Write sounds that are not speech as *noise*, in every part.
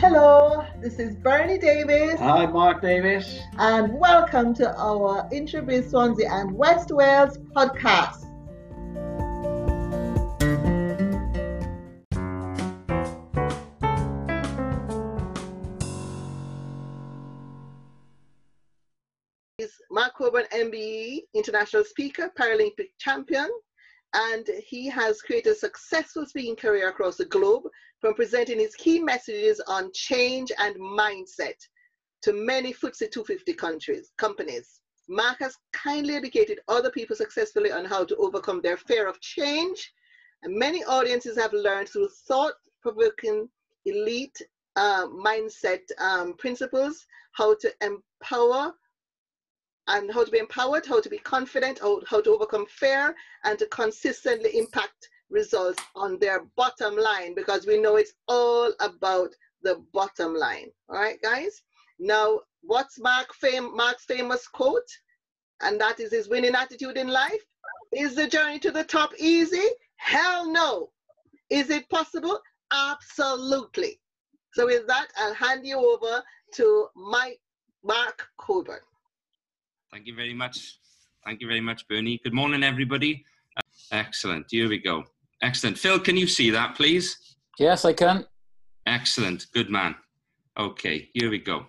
Hello, this is Bernie Davis. Hi, Mark Davis. And welcome to our Intrabiz Swansea and West Wales podcast. He's Mark Colbourne, MBE, international speaker, Paralympic champion, and he has created a successful speaking career across the globe from presenting his key messages on change and mindset to many FTSE 250 countries, companies. Mark has kindly educated other people successfully on how to overcome their fear of change, and many audiences have learned through thought-provoking elite uh, mindset um, principles how to empower and how to be empowered, how to be confident, how, how to overcome fear, and to consistently impact results on their bottom line because we know it's all about the bottom line. All right, guys? Now, what's Mark fam- Mark's famous quote? And that is his winning attitude in life. Is the journey to the top easy? Hell no. Is it possible? Absolutely. So with that, I'll hand you over to Mike Mark Colbourne. Thank you very much. Thank you very much, Bernie. Good morning, everybody. Excellent. Here we go. Excellent. Phil, can you see that, please? Yes, I can. Excellent. Good man. Okay, here we go.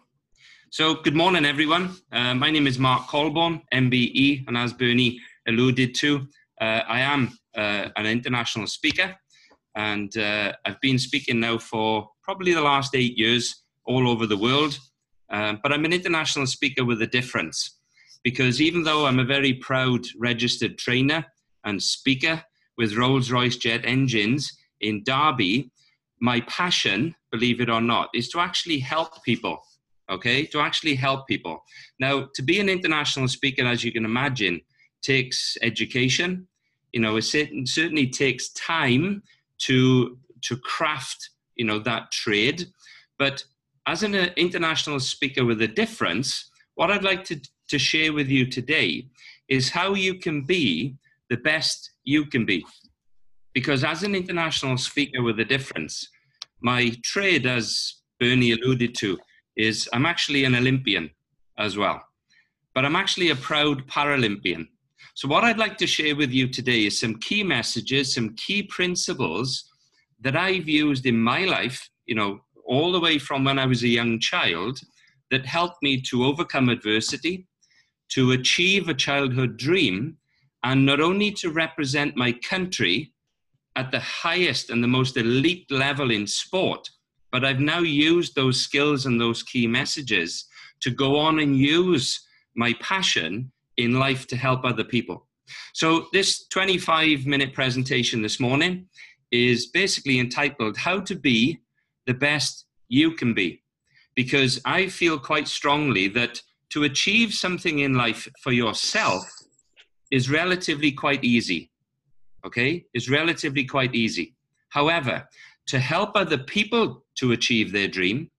So, good morning, everyone. Uh, my name is Mark Colbourne, MBE, and as Bernie alluded to, uh, I am uh, an international speaker, and uh, I've been speaking now for probably the last eight years all over the world. Um, but I'm an international speaker with a difference because even though I'm a very proud registered trainer and speaker with Rolls Royce jet engines in Derby, my passion, believe it or not, is to actually help people. Okay, to actually help people. Now, to be an international speaker, as you can imagine, takes education. You know, it certainly takes time to to craft, you know, that trade. But as an uh, international speaker with a difference, what I'd like to to share with you today is how you can be the best you can be. Because as an international speaker with a difference, my trade, as Bernie alluded to, is I'm actually an Olympian as well. But I'm actually a proud Paralympian. So, what I'd like to share with you today is some key messages, some key principles that I've used in my life, you know, all the way from when I was a young child, that helped me to overcome adversity, to achieve a childhood dream and not only to represent my country at the highest and the most elite level in sport, but I've now used those skills and those key messages to go on and use my passion in life to help other people. So, this 25 minute presentation this morning is basically entitled How to Be the Best You Can Be. Because I feel quite strongly that to achieve something in life for yourself is relatively quite easy. Okay? Is relatively quite easy. However, to help other people to achieve their dream,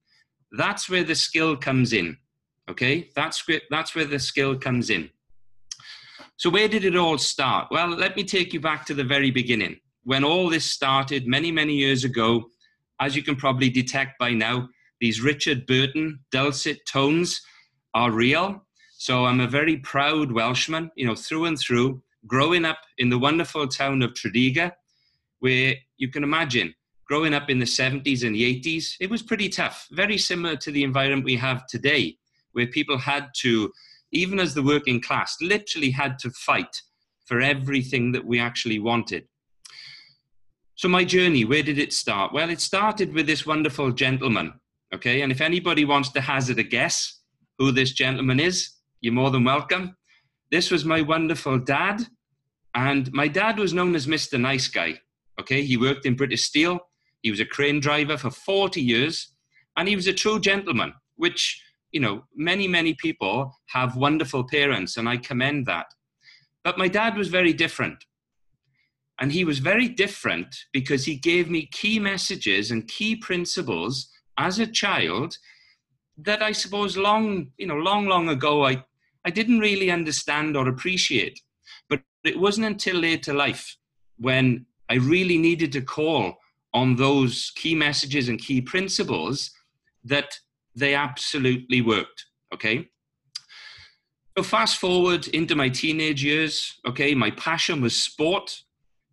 that's where the skill comes in. Okay? That's that's where the skill comes in. So, where did it all start? Well, let me take you back to the very beginning. When all this started many, many years ago, as you can probably detect by now, these Richard Burton dulcet tones are real. So I'm a very proud Welshman, you know, through and through, growing up in the wonderful town of Tredegar, where you can imagine growing up in the 70s and the 80s, it was pretty tough, very similar to the environment we have today, where people had to, even as the working class, literally had to fight for everything that we actually wanted. So, my journey, where did it start? Well, it started with this wonderful gentleman, okay? And if anybody wants to hazard a guess, who this gentleman is, you're more than welcome. This was my wonderful dad, and my dad was known as Mr. Nice Guy. Okay, he worked in British Steel, he was a crane driver for 40 years, and he was a true gentleman, which, you know, many, many people have wonderful parents, and I commend that. But my dad was very different. And he was very different because he gave me key messages and key principles as a child that I suppose long, you know, long, long ago, I, I didn't really understand or appreciate. But it wasn't until later life when I really needed to call on those key messages and key principles that they absolutely worked. Okay. So fast forward into my teenage years. Okay, my passion was sport.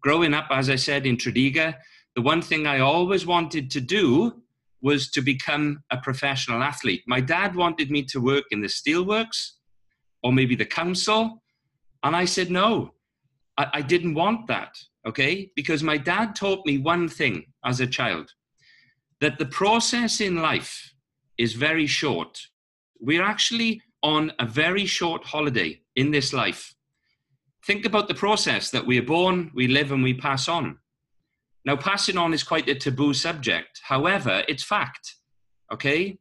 Growing up, as I said in Tredegar, the one thing I always wanted to do was to become a professional athlete. My dad wanted me to work in the steelworks or maybe the council. And I said, no, I, I didn't want that. Okay. Because my dad taught me one thing as a child that the process in life is very short. We're actually on a very short holiday in this life. Think about the process that we are born, we live, and we pass on. Now, passing on is quite a taboo subject. However, it's fact. Okay?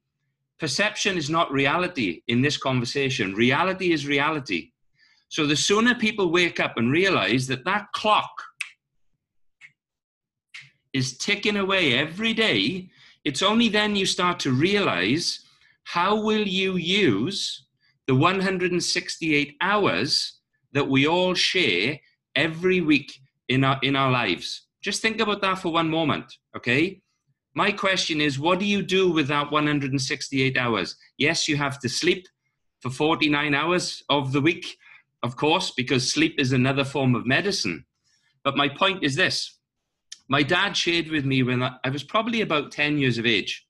Perception is not reality in this conversation. Reality is reality. So the sooner people wake up and realize that that clock is ticking away every day, it's only then you start to realize how will you use the 168 hours that we all share every week in our in our lives just think about that for one moment, okay? My question is what do you do with that 168 hours? Yes, you have to sleep for 49 hours of the week, of course, because sleep is another form of medicine. But my point is this my dad shared with me when I was probably about 10 years of age.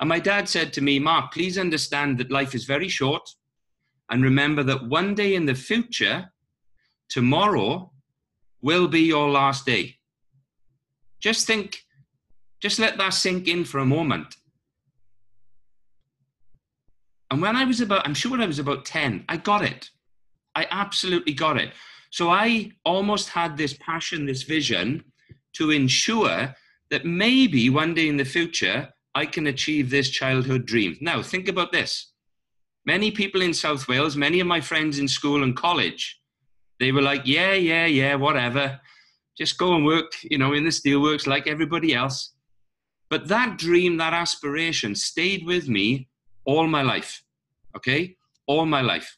And my dad said to me, Mark, please understand that life is very short. And remember that one day in the future, tomorrow will be your last day. Just think, just let that sink in for a moment. And when I was about, I'm sure I was about 10, I got it. I absolutely got it. So I almost had this passion, this vision to ensure that maybe one day in the future I can achieve this childhood dream. Now, think about this. Many people in South Wales, many of my friends in school and college, they were like, yeah, yeah, yeah, whatever just go and work, you know, in the steelworks like everybody else. But that dream, that aspiration stayed with me all my life. Okay? All my life.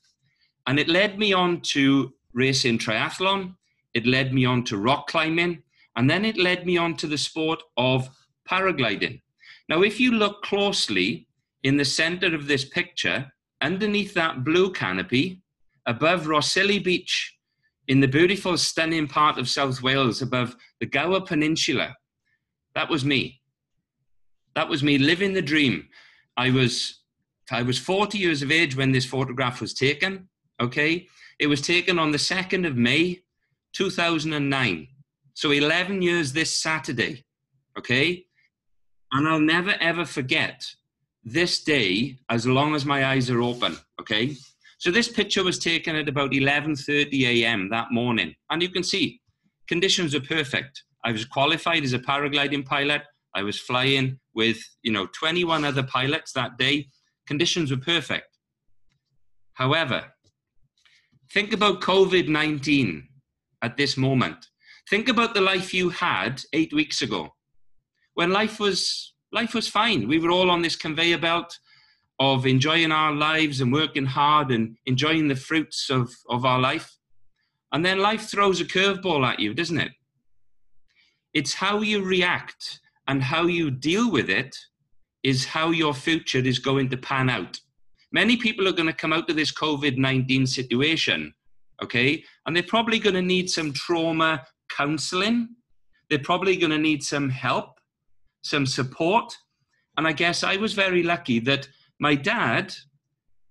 And it led me on to racing triathlon. It led me on to rock climbing. And then it led me on to the sport of paragliding. Now, if you look closely in the center of this picture, underneath that blue canopy, above Rhossili Beach in the beautiful, stunning part of South Wales above the Gower Peninsula. That was me. That was me living the dream. I was, I was 40 years of age when this photograph was taken. Okay. It was taken on the 2nd of May, 2009. So 11 years this Saturday. Okay. And I'll never ever forget this day as long as my eyes are open. Okay. So this picture was taken at about 11:30 a.m. that morning, and you can see conditions are perfect. I was qualified as a paragliding pilot. I was flying with you know 21 other pilots that day. Conditions were perfect. However, think about COVID-19 at this moment. Think about the life you had eight weeks ago, when life was life was fine. We were all on this conveyor belt of enjoying our lives and working hard and enjoying the fruits of, of our life. And then life throws a curveball at you, doesn't it? It's how you react and how you deal with it is how your future is going to pan out. Many people are going to come out of this COVID 19 situation, okay? And they're probably going to need some trauma counseling. They're probably going to need some help, some support. And I guess I was very lucky that my dad,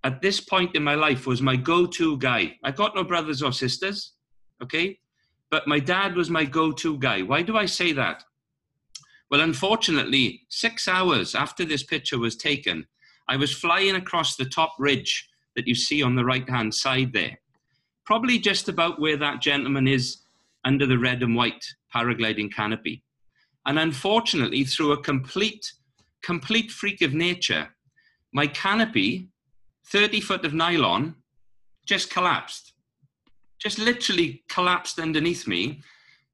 at this point in my life, was my go to guy. I got no brothers or sisters, okay? But my dad was my go to guy. Why do I say that? Well, unfortunately, six hours after this picture was taken, I was flying across the top ridge that you see on the right hand side there, probably just about where that gentleman is under the red and white paragliding canopy. And unfortunately, through a complete, complete freak of nature, my canopy, 30 foot of nylon, just collapsed. Just literally collapsed underneath me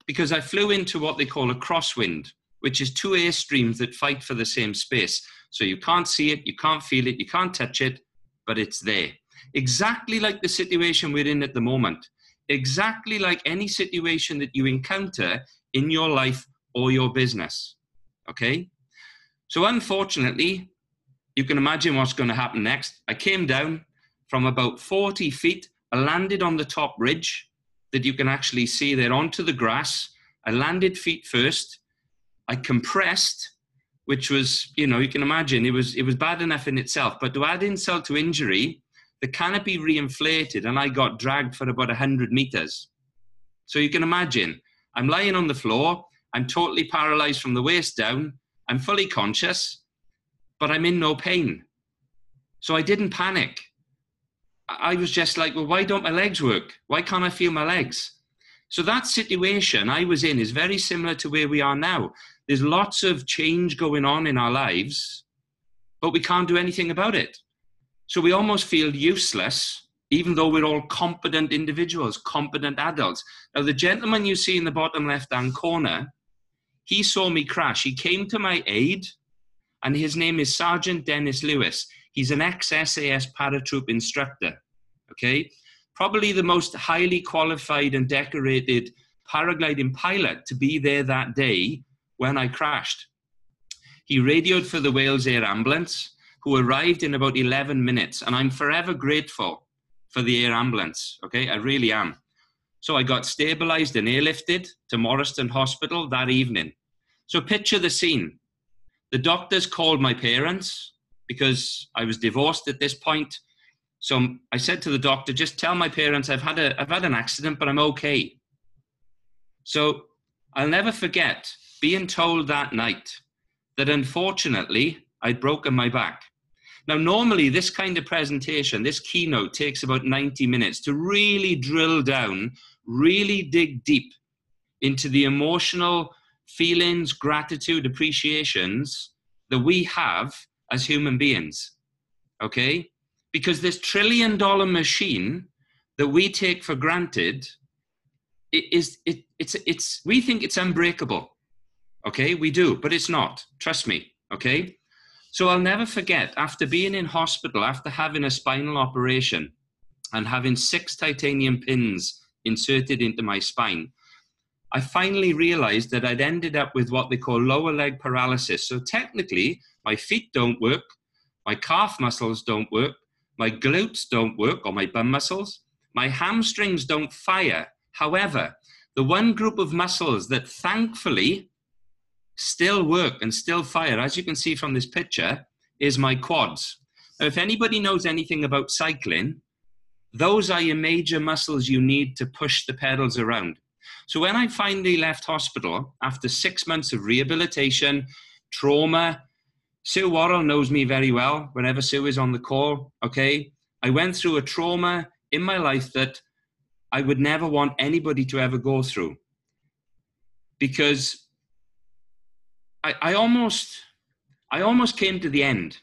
because I flew into what they call a crosswind, which is two airstreams that fight for the same space. So you can't see it, you can't feel it, you can't touch it, but it's there. Exactly like the situation we're in at the moment. Exactly like any situation that you encounter in your life or your business. Okay? So unfortunately, you can imagine what's going to happen next. I came down from about 40 feet. I landed on the top ridge that you can actually see there onto the grass. I landed feet first. I compressed, which was, you know, you can imagine it was it was bad enough in itself. But to add insult to injury, the canopy reinflated and I got dragged for about 100 meters. So you can imagine, I'm lying on the floor. I'm totally paralyzed from the waist down. I'm fully conscious, but I'm in no pain. So I didn't panic. I was just like, well, why don't my legs work? Why can't I feel my legs? So that situation I was in is very similar to where we are now. There's lots of change going on in our lives, but we can't do anything about it. So we almost feel useless, even though we're all competent individuals, competent adults. Now, the gentleman you see in the bottom left hand corner, he saw me crash. He came to my aid, and his name is Sergeant Dennis Lewis. He's an ex SAS paratroop instructor. Okay, probably the most highly qualified and decorated paragliding pilot to be there that day when I crashed. He radioed for the Wales Air Ambulance, who arrived in about 11 minutes, and I'm forever grateful for the air ambulance. Okay, I really am. So I got stabilized and airlifted to Morriston Hospital that evening. So picture the scene. The doctors called my parents because I was divorced at this point. So I said to the doctor, just tell my parents I've had a I've had an accident, but I'm okay. So I'll never forget being told that night that unfortunately I'd broken my back. Now, normally, this kind of presentation, this keynote takes about 90 minutes to really drill down, really dig deep into the emotional feelings, gratitude, appreciations that we have as human beings. Okay? Because this trillion dollar machine that we take for granted is it, it's it's we think it's unbreakable Okay, we do, but it's not. Trust me. Okay. So I'll never forget after being in hospital, after having a spinal operation and having six titanium pins inserted into my spine, I finally realized that I'd ended up with what they call lower leg paralysis. So technically, my feet don't work, my calf muscles don't work, my glutes don't work, or my bum muscles, my hamstrings don't fire. However, the one group of muscles that thankfully still work and still fire, as you can see from this picture, is my quads. Now, if anybody knows anything about cycling, those are your major muscles you need to push the pedals around. So when I finally left hospital after six months of rehabilitation, trauma, Sue Worrell knows me very well whenever Sue is on the call. Okay. I went through a trauma in my life that I would never want anybody to ever go through. Because I, I almost I almost came to the end.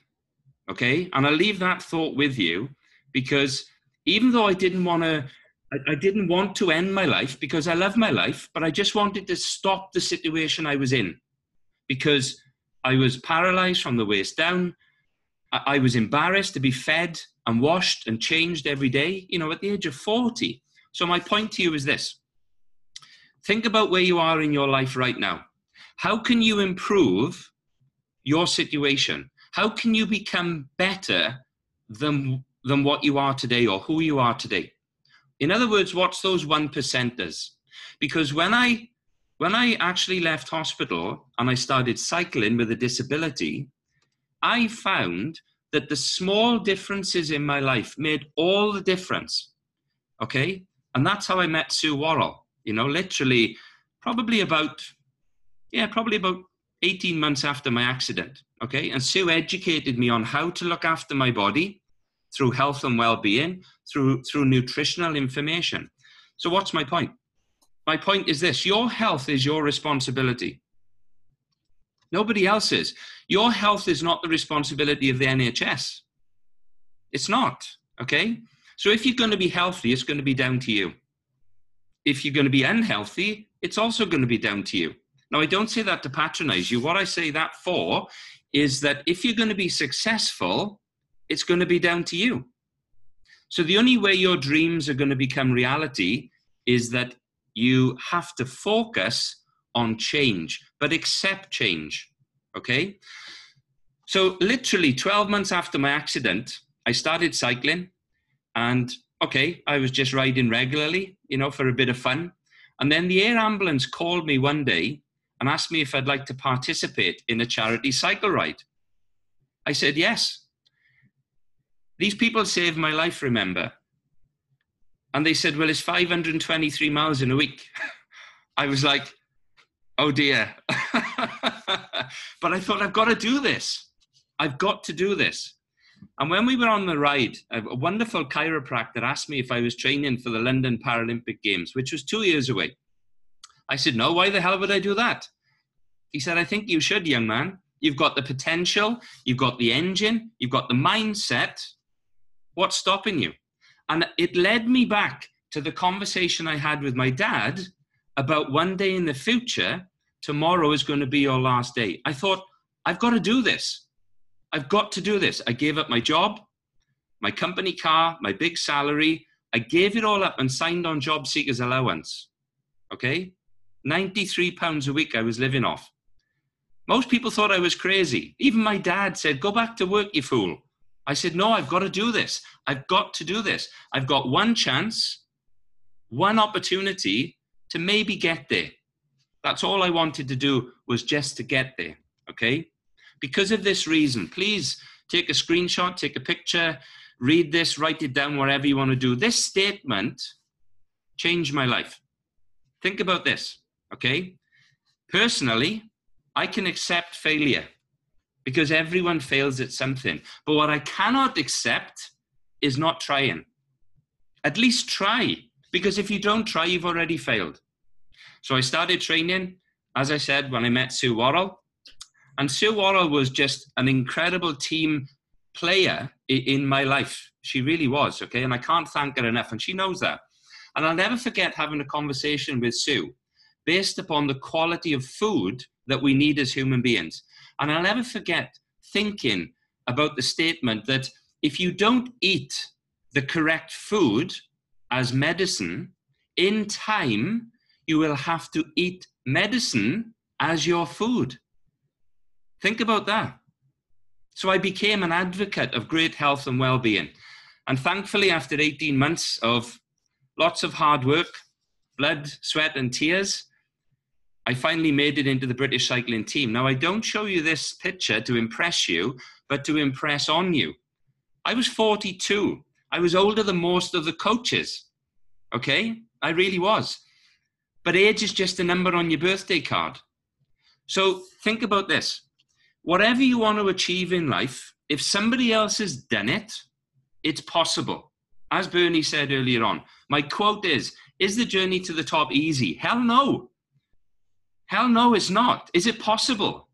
Okay. And I'll leave that thought with you because even though I didn't want to I, I didn't want to end my life because I love my life, but I just wanted to stop the situation I was in because I was paralyzed from the waist down. I, I was embarrassed to be fed and washed and changed every day, you know, at the age of 40. So, my point to you is this think about where you are in your life right now. How can you improve your situation? How can you become better than, than what you are today or who you are today? In other words, what's those one percenters? Because when I when I actually left hospital and I started cycling with a disability, I found that the small differences in my life made all the difference. Okay? And that's how I met Sue Worrell. You know, literally, probably about yeah, probably about 18 months after my accident. Okay. And Sue educated me on how to look after my body through health and well being, through, through nutritional information. So, what's my point? My point is this your health is your responsibility. Nobody else's. Your health is not the responsibility of the NHS. It's not. Okay. So, if you're going to be healthy, it's going to be down to you. If you're going to be unhealthy, it's also going to be down to you. Now, I don't say that to patronize you. What I say that for is that if you're going to be successful, it's going to be down to you. So the only way your dreams are going to become reality is that you have to focus on change, but accept change. Okay? So, literally 12 months after my accident, I started cycling. And okay, I was just riding regularly, you know, for a bit of fun. And then the air ambulance called me one day and asked me if I'd like to participate in a charity cycle ride. I said yes. These people saved my life, remember? And they said, well, it's 523 miles in a week. *laughs* I was like, oh dear. *laughs* but I thought, I've got to do this. I've got to do this. And when we were on the ride, a wonderful chiropractor asked me if I was training for the London Paralympic Games, which was two years away. I said, No, why the hell would I do that? He said, I think you should, young man. You've got the potential, you've got the engine, you've got the mindset. What's stopping you? And it led me back to the conversation I had with my dad about one day in the future, tomorrow is going to be your last day. I thought, I've got to do this. I've got to do this. I gave up my job, my company car, my big salary. I gave it all up and signed on job seekers allowance. Okay? 93 pounds a week I was living off. Most people thought I was crazy. Even my dad said, Go back to work, you fool. I said, No, I've got to do this. I've got to do this. I've got one chance, one opportunity to maybe get there. That's all I wanted to do was just to get there. Okay? Because of this reason, please take a screenshot, take a picture, read this, write it down, whatever you want to do. This statement changed my life. Think about this, okay? Personally, I can accept failure because everyone fails at something. But what I cannot accept is not trying. At least try, because if you don't try, you've already failed. So I started training, as I said, when I met Sue Worrell. And Sue Worrell was just an incredible team player in my life. She really was, okay? And I can't thank her enough, and she knows that. And I'll never forget having a conversation with Sue based upon the quality of food that we need as human beings. And I'll never forget thinking about the statement that if you don't eat the correct food as medicine, in time, you will have to eat medicine as your food. Think about that. So I became an advocate of great health and well being. And thankfully, after 18 months of lots of hard work, blood, sweat, and tears, I finally made it into the British cycling team. Now, I don't show you this picture to impress you, but to impress on you. I was 42. I was older than most of the coaches. Okay? I really was. But age is just a number on your birthday card. So think about this whatever you want to achieve in life, if somebody else has done it, it's possible. As Bernie said earlier on, my quote is Is the journey to the top easy? Hell no. Hell no, it's not. Is it possible?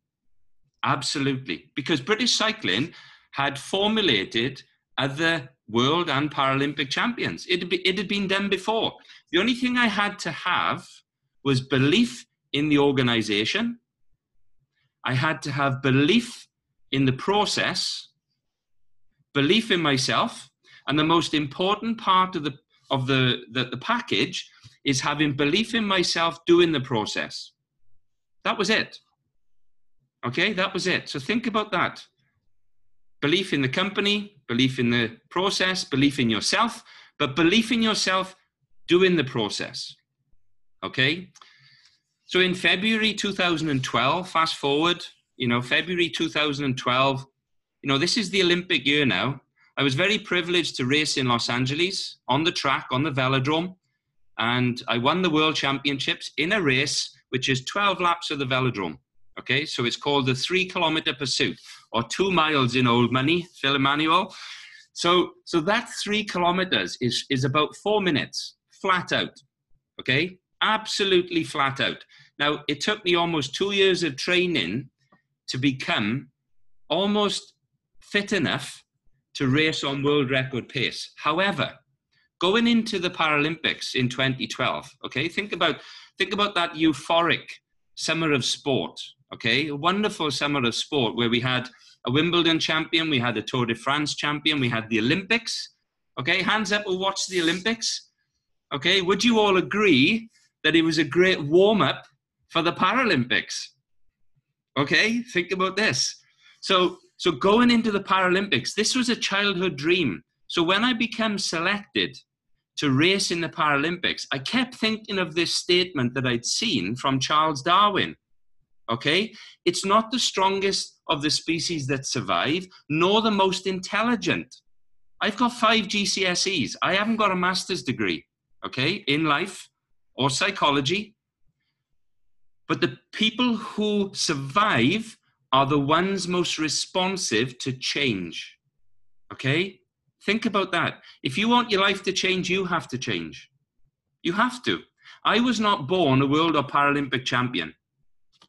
Absolutely. Because British cycling had formulated other world and Paralympic champions. It had, be, it had been done before. The only thing I had to have was belief in the organization I had to have belief in the process, belief in myself, and the most important part of the of the, the, the package is having belief in myself doing the process. That was it. Okay, that was it. So think about that. Belief in the company, belief in the process, belief in yourself, but belief in yourself doing the process. Okay? So in February 2012, fast forward, you know, February 2012, you know, this is the Olympic year now. I was very privileged to race in Los Angeles on the track, on the velodrome, and I won the world championships in a race which is 12 laps of the velodrome. Okay, so it's called the three kilometer pursuit or two miles in old money, Phil Emmanuel. So, so that three kilometers is, is about four minutes flat out. Okay, absolutely flat out. Now, it took me almost two years of training to become almost fit enough to race on world record pace. However, going into the Paralympics in 2012, okay, think about think about that euphoric summer of sport, okay, a wonderful summer of sport where we had a Wimbledon champion, we had a Tour de France champion, we had the Olympics, okay, hands up who watched the Olympics, okay, would you all agree that it was a great warm up for the Paralympics. Okay, think about this. So So going into the Paralympics, this was a childhood dream. So when I became selected to race in the Paralympics, I kept thinking of this statement that I'd seen from Charles Darwin. Okay? It's not the strongest of the species that survive, nor the most intelligent. I've got five GCSEs. I haven't got a master's degree, okay, in life or psychology. But the people who survive are the ones most responsive to change. Okay? Think about that. If you want your life to change, you have to change. You have to. I was not born a world or Paralympic champion.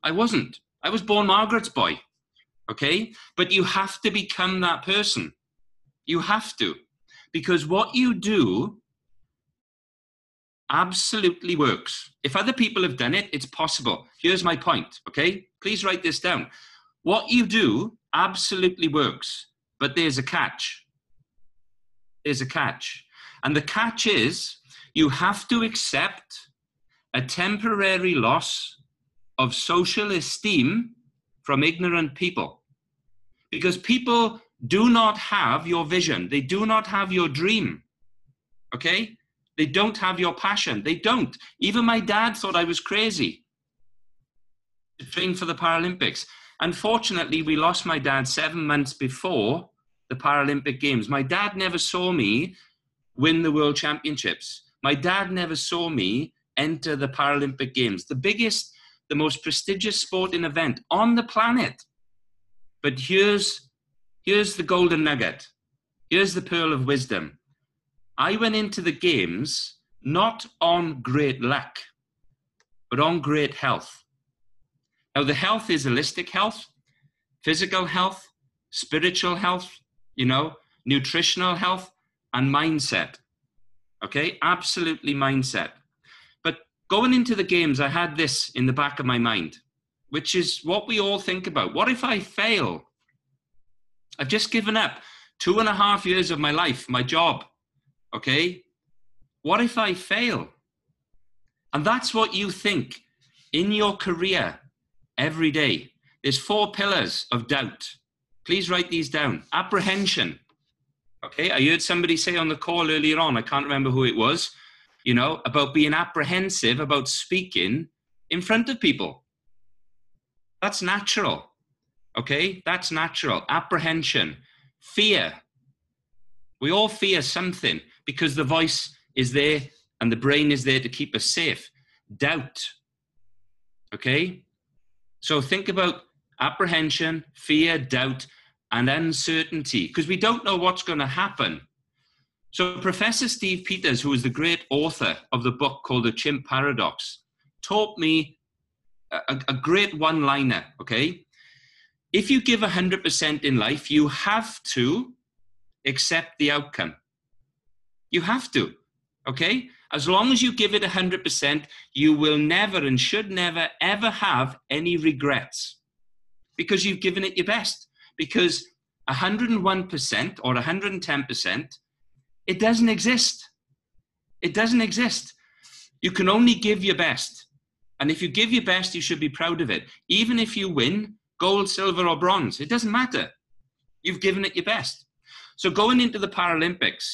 I wasn't. I was born Margaret's boy. Okay? But you have to become that person. You have to. Because what you do absolutely works. If other people have done it, it's possible. Here's my point, okay? Please write this down. What you do absolutely works, but there's a catch. There's a catch. And the catch is you have to accept a temporary loss of social esteem from ignorant people. Because people do not have your vision, they do not have your dream. Okay? They don't have your passion. They don't. Even my dad thought I was crazy to train for the Paralympics. Unfortunately, we lost my dad seven months before the Paralympic Games. My dad never saw me win the World Championships. My dad never saw me enter the Paralympic Games, the biggest, the most prestigious sporting event on the planet. But here's, here's the golden nugget. Here's the pearl of wisdom. I went into the Games not on great luck, but on great health. Now, the health is holistic health, physical health, spiritual health, you know, nutritional health, and mindset. Okay, absolutely mindset. But going into the games, I had this in the back of my mind, which is what we all think about. What if I fail? I've just given up two and a half years of my life, my job. Okay, what if I fail? And that's what you think in your career every day. There's four pillars of doubt. Please write these down. Apprehension. Okay, I heard somebody say on the call earlier on, I can't remember who it was, you know, about being apprehensive about speaking in front of people. That's natural. Okay, that's natural. Apprehension, fear. We all fear something because the voice is there and the brain is there to keep us safe. Doubt. Okay, so think about apprehension, fear, doubt, and uncertainty because we don't know what's going to happen. So, Professor Steve Peters, who is the great author of the book called The Chimp Paradox, taught me a, a great one liner. Okay. If you give 100% in life, you have to accept the outcome. You have to. Okay. As long as you give it 100%, you will never and should never, ever have any regrets because you've given it your best. Because 101% or 110%, it doesn't exist. It doesn't exist. You can only give your best. And if you give your best, you should be proud of it. Even if you win gold, silver, or bronze, it doesn't matter. You've given it your best. So going into the Paralympics,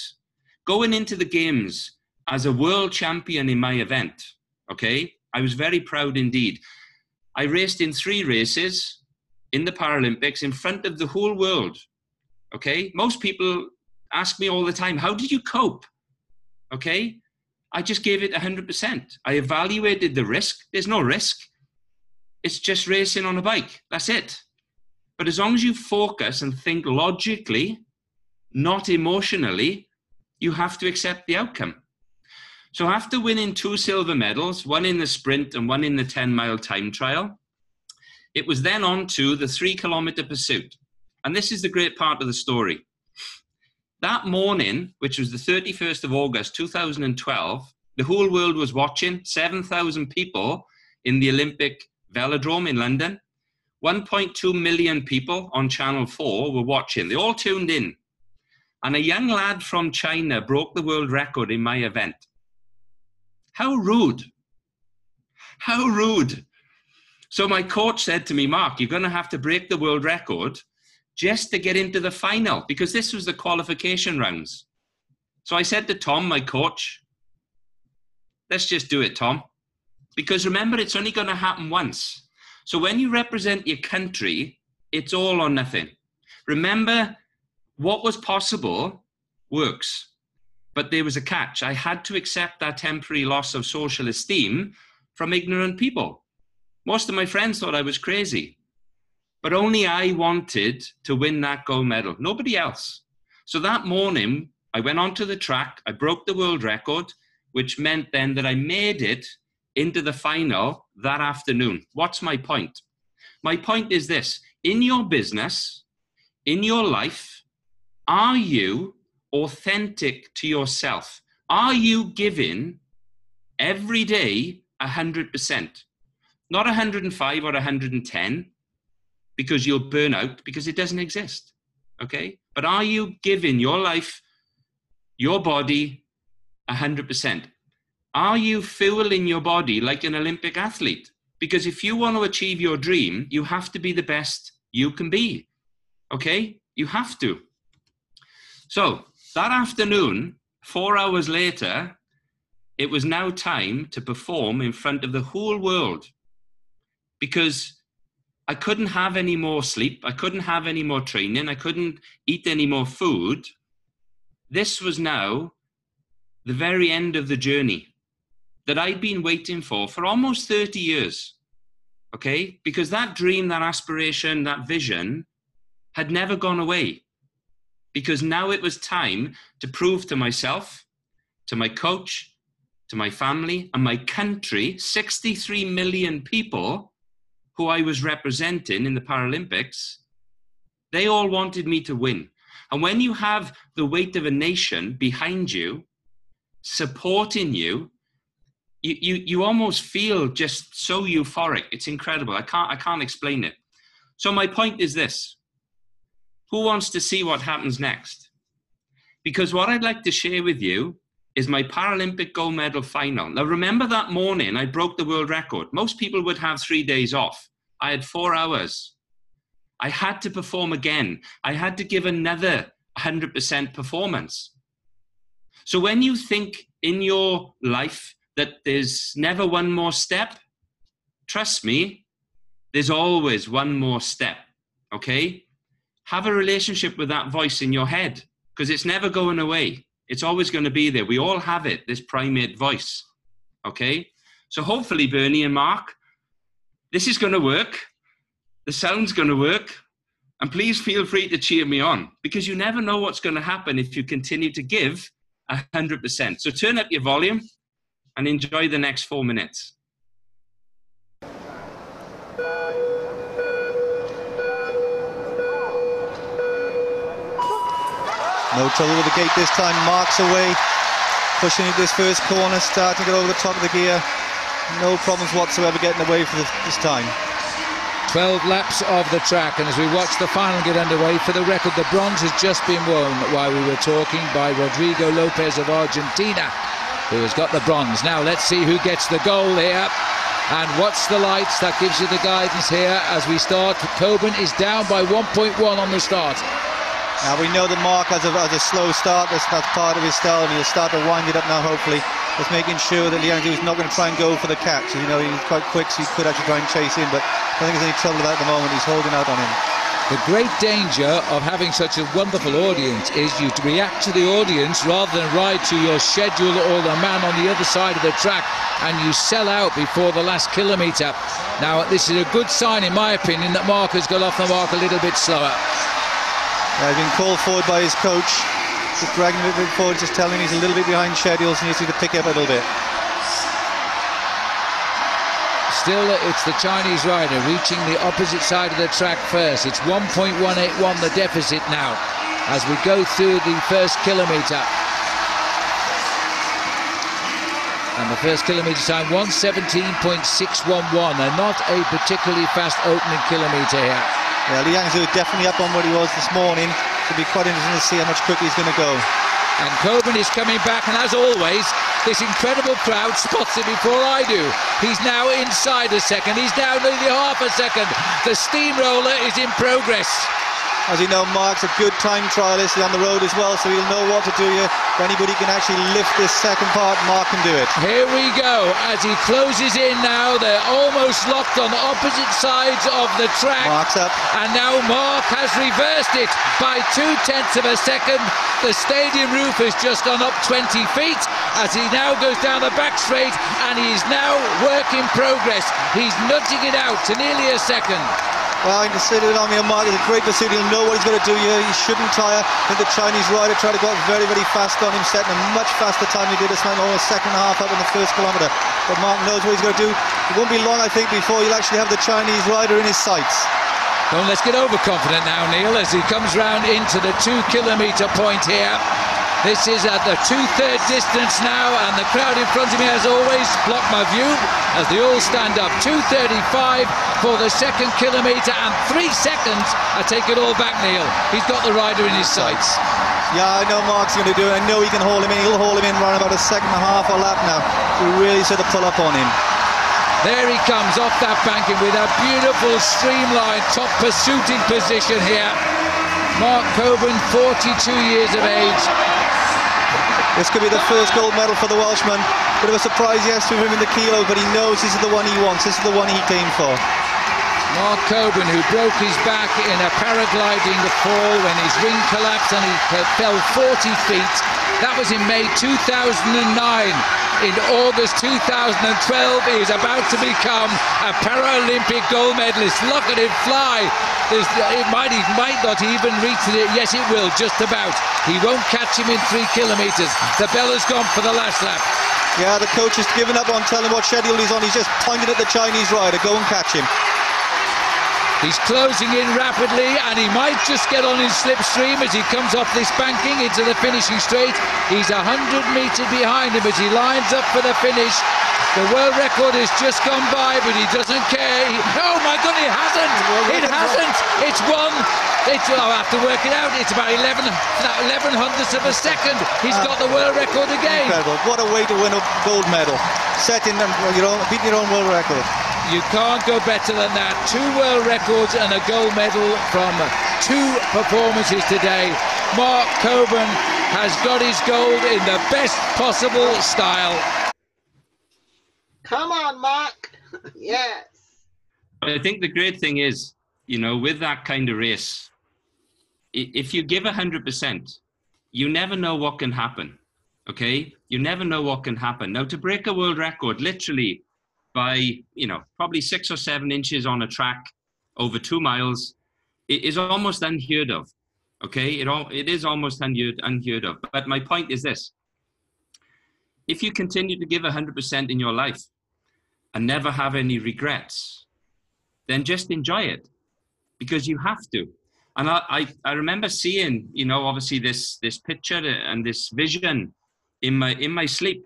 going into the Games, as a world champion in my event, okay, I was very proud indeed. I raced in three races in the Paralympics in front of the whole world. Okay, most people ask me all the time, how did you cope? Okay, I just gave it 100%. I evaluated the risk. There's no risk. It's just racing on a bike. That's it. But as long as you focus and think logically, not emotionally, you have to accept the outcome. So after winning two silver medals, one in the sprint and one in the 10 mile time trial, it was then on to the three kilometer pursuit. And this is the great part of the story. That morning, which was the 31st of August 2012, the whole world was watching 7,000 people in the Olympic Velodrome in London. 1.2 million people on Channel 4 were watching. They all tuned in. And a young lad from China broke the world record in my event. How rude. How rude. So my coach said to me, Mark, you're going to have to break the world record just to get into the final because this was the qualification rounds. So I said to Tom, my coach, let's just do it, Tom. Because remember, it's only going to happen once. So when you represent your country, it's all or nothing. Remember, what was possible works. But there was a catch. I had to accept that temporary loss of social esteem from ignorant people. Most of my friends thought I was crazy. But only I wanted to win that gold medal, nobody else. So that morning, I went onto the track, I broke the world record, which meant then that I made it into the final that afternoon. What's my point? My point is this in your business, in your life, are you authentic to yourself? Are you giving every day 100%? Not 105 or 110 because you'll burn out because it doesn't exist. Okay? But are you giving your life, your body 100%? Are you fueling your body like an Olympic athlete? Because if you want to achieve your dream, you have to be the best you can be. Okay? You have to. So that afternoon, four hours later, it was now time to perform in front of the whole world because I couldn't have any more sleep. I couldn't have any more training. I couldn't eat any more food. This was now the very end of the journey that I'd been waiting for for almost 30 years. Okay? Because that dream, that aspiration, that vision had never gone away. Because now it was time to prove to myself, to my coach, to my family, and my country 63 million people who I was representing in the Paralympics, they all wanted me to win. And when you have the weight of a nation behind you, supporting you, you, you, you almost feel just so euphoric. It's incredible. I can't, I can't explain it. So my point is this. Who wants to see what happens next? Because what I'd like to share with you is my Paralympic gold medal final. Now, remember that morning I broke the world record. Most people would have three days off. I had four hours. I had to perform again. I had to give another 100% performance. So when you think in your life that there's never one more step, trust me, there's always one more step. Okay? Have a relationship with that voice in your head because it's never going away. It's always going to be there. We all have it, this primate voice. Okay? So hopefully, Bernie and Mark, this is going to work. The sound's going to work. And please feel free to cheer me on because you never know what's going to happen if you continue to give 100%. So turn up your volume and enjoy the next four minutes. No trouble with the gate this time. Marks away, pushing into this first corner, starting to get over the top of the gear. No problems whatsoever getting away for this time. 12 laps of the track, and as we watch the final get underway, for the record, the bronze has just been won while we were talking by Rodrigo Lopez of Argentina, who has got the bronze. Now let's see who gets the gold here. And what's the lights, that gives you the guidance here as we start. Colbourne is down by 1.1 on the start. Now we know that Mark has a, has a slow start, that's, that's part of his style, and he'll start to wind it up now hopefully. Just making sure that Liang is not going to try and go for the catch. You know, he's quite quick, so he could actually try and chase in, but I don't think there's any trouble about at the moment. He's holding out on him. The great danger of having such a wonderful audience is you react to the audience rather than ride to your schedule or the man on the other side of the track and you sell out before the last kilometre. Now, this is a good sign, in my opinion, that Mark has got off the mark a little bit slower. Uh, been called forward by his coach. Just dragging him a bit forward, just telling him he's a little bit behind schedules and needs to pick up a little bit. Still, it's the Chinese rider reaching the opposite side of the track first. It's 1.181 the deficit now as we go through the first kilometre. And the first kilometre time 117.611 and not a particularly fast opening kilometre here. Yeah, Li Zhangyu definitely up on what he was this morning. It'll be quite interesting to see how much quicker he's going to go. And Colbourne is coming back, and as always, this incredible crowd spots it before I do. He's now inside a second. He's down nearly half a second. The steamroller is in progress. As you know, Mark's a good time trialist on the road as well, so he'll know what to do here. If anybody can actually lift this second part, Mark can do it. Here we go. As he closes in now, they're almost locked on opposite sides of the track. Mark's up. And now Mark has reversed it by two tenths of a second. The stadium roof has just gone up 20 feet as he now goes down the back straight and he's now work in progress. He's nudging it out to nearly a second. It on me and Mark is a great pursuit. He'll know what he's going to do here. He shouldn't tire. I think the Chinese rider tried to go very, very fast on him, setting a much faster time he did this time, almost second half up in the first kilometre. But Mark knows what he's going to do. It won't be long, I think, before he'll actually have the Chinese rider in his sights. Well, let's get overconfident now, Neil, as he comes round into the two kilometre point here. This is at the two-third distance now, and the crowd in front of me, as always, block my view as they all stand up. 2.35 for the second kilometre, and three seconds. I take it all back, Neil. He's got the rider in his sights. Yeah, I know Mark's going to do it. I know he can haul him in. He'll haul him in around about a second and a half a lap now. We really sort of pull up on him. There he comes off that banking with a beautiful streamlined top pursuing position here. Mark Colbourne, 42 years of age, this could be the first gold medal for the Welshman. Bit of a surprise, yes, to him in the kilo, but he knows this is the one he wants. This is the one he came for. Mark Colbourne, who broke his back in a paragliding fall when his wing collapsed and he fell 40 feet. That was in May 2009. In August 2012, he is about to become a Paralympic gold medalist. Look at him fly. There's, it might, it might not even reach it. Yes, it will, just about. He won't catch him in three kilometres. The bell has gone for the last lap. Yeah, the coach has given up on telling what schedule he's on. He's just pointing at the Chinese rider. Go and catch him. He's closing in rapidly and he might just get on his slipstream as he comes off this banking into the finishing straight. He's 100 metres behind him as he lines up for the finish. The world record has just gone by, but he doesn't care. He, oh my God, it hasn't! It hasn't! It's one. It's, I'll have to work it out. It's about 11, 11 hundredths of a second. He's got the world record again. Incredible. What a way to win a gold medal. Setting them, your own, beating your own world record. You can't go better than that. Two world records and a gold medal from two performances today. Mark Colbourne has got his gold in the best possible style. Come on, Mark. *laughs* yes. I think the great thing is, you know, with that kind of race, if you give 100%, you never know what can happen. Okay? You never know what can happen. Now, to break a world record, literally by, you know, probably six or seven inches on a track over two miles, it is almost unheard of. Okay? It, all, it is almost unheard, unheard of. But my point is this if you continue to give 100% in your life, and never have any regrets, then just enjoy it because you have to. And I, I, I remember seeing, you know, obviously this this picture and this vision in my in my sleep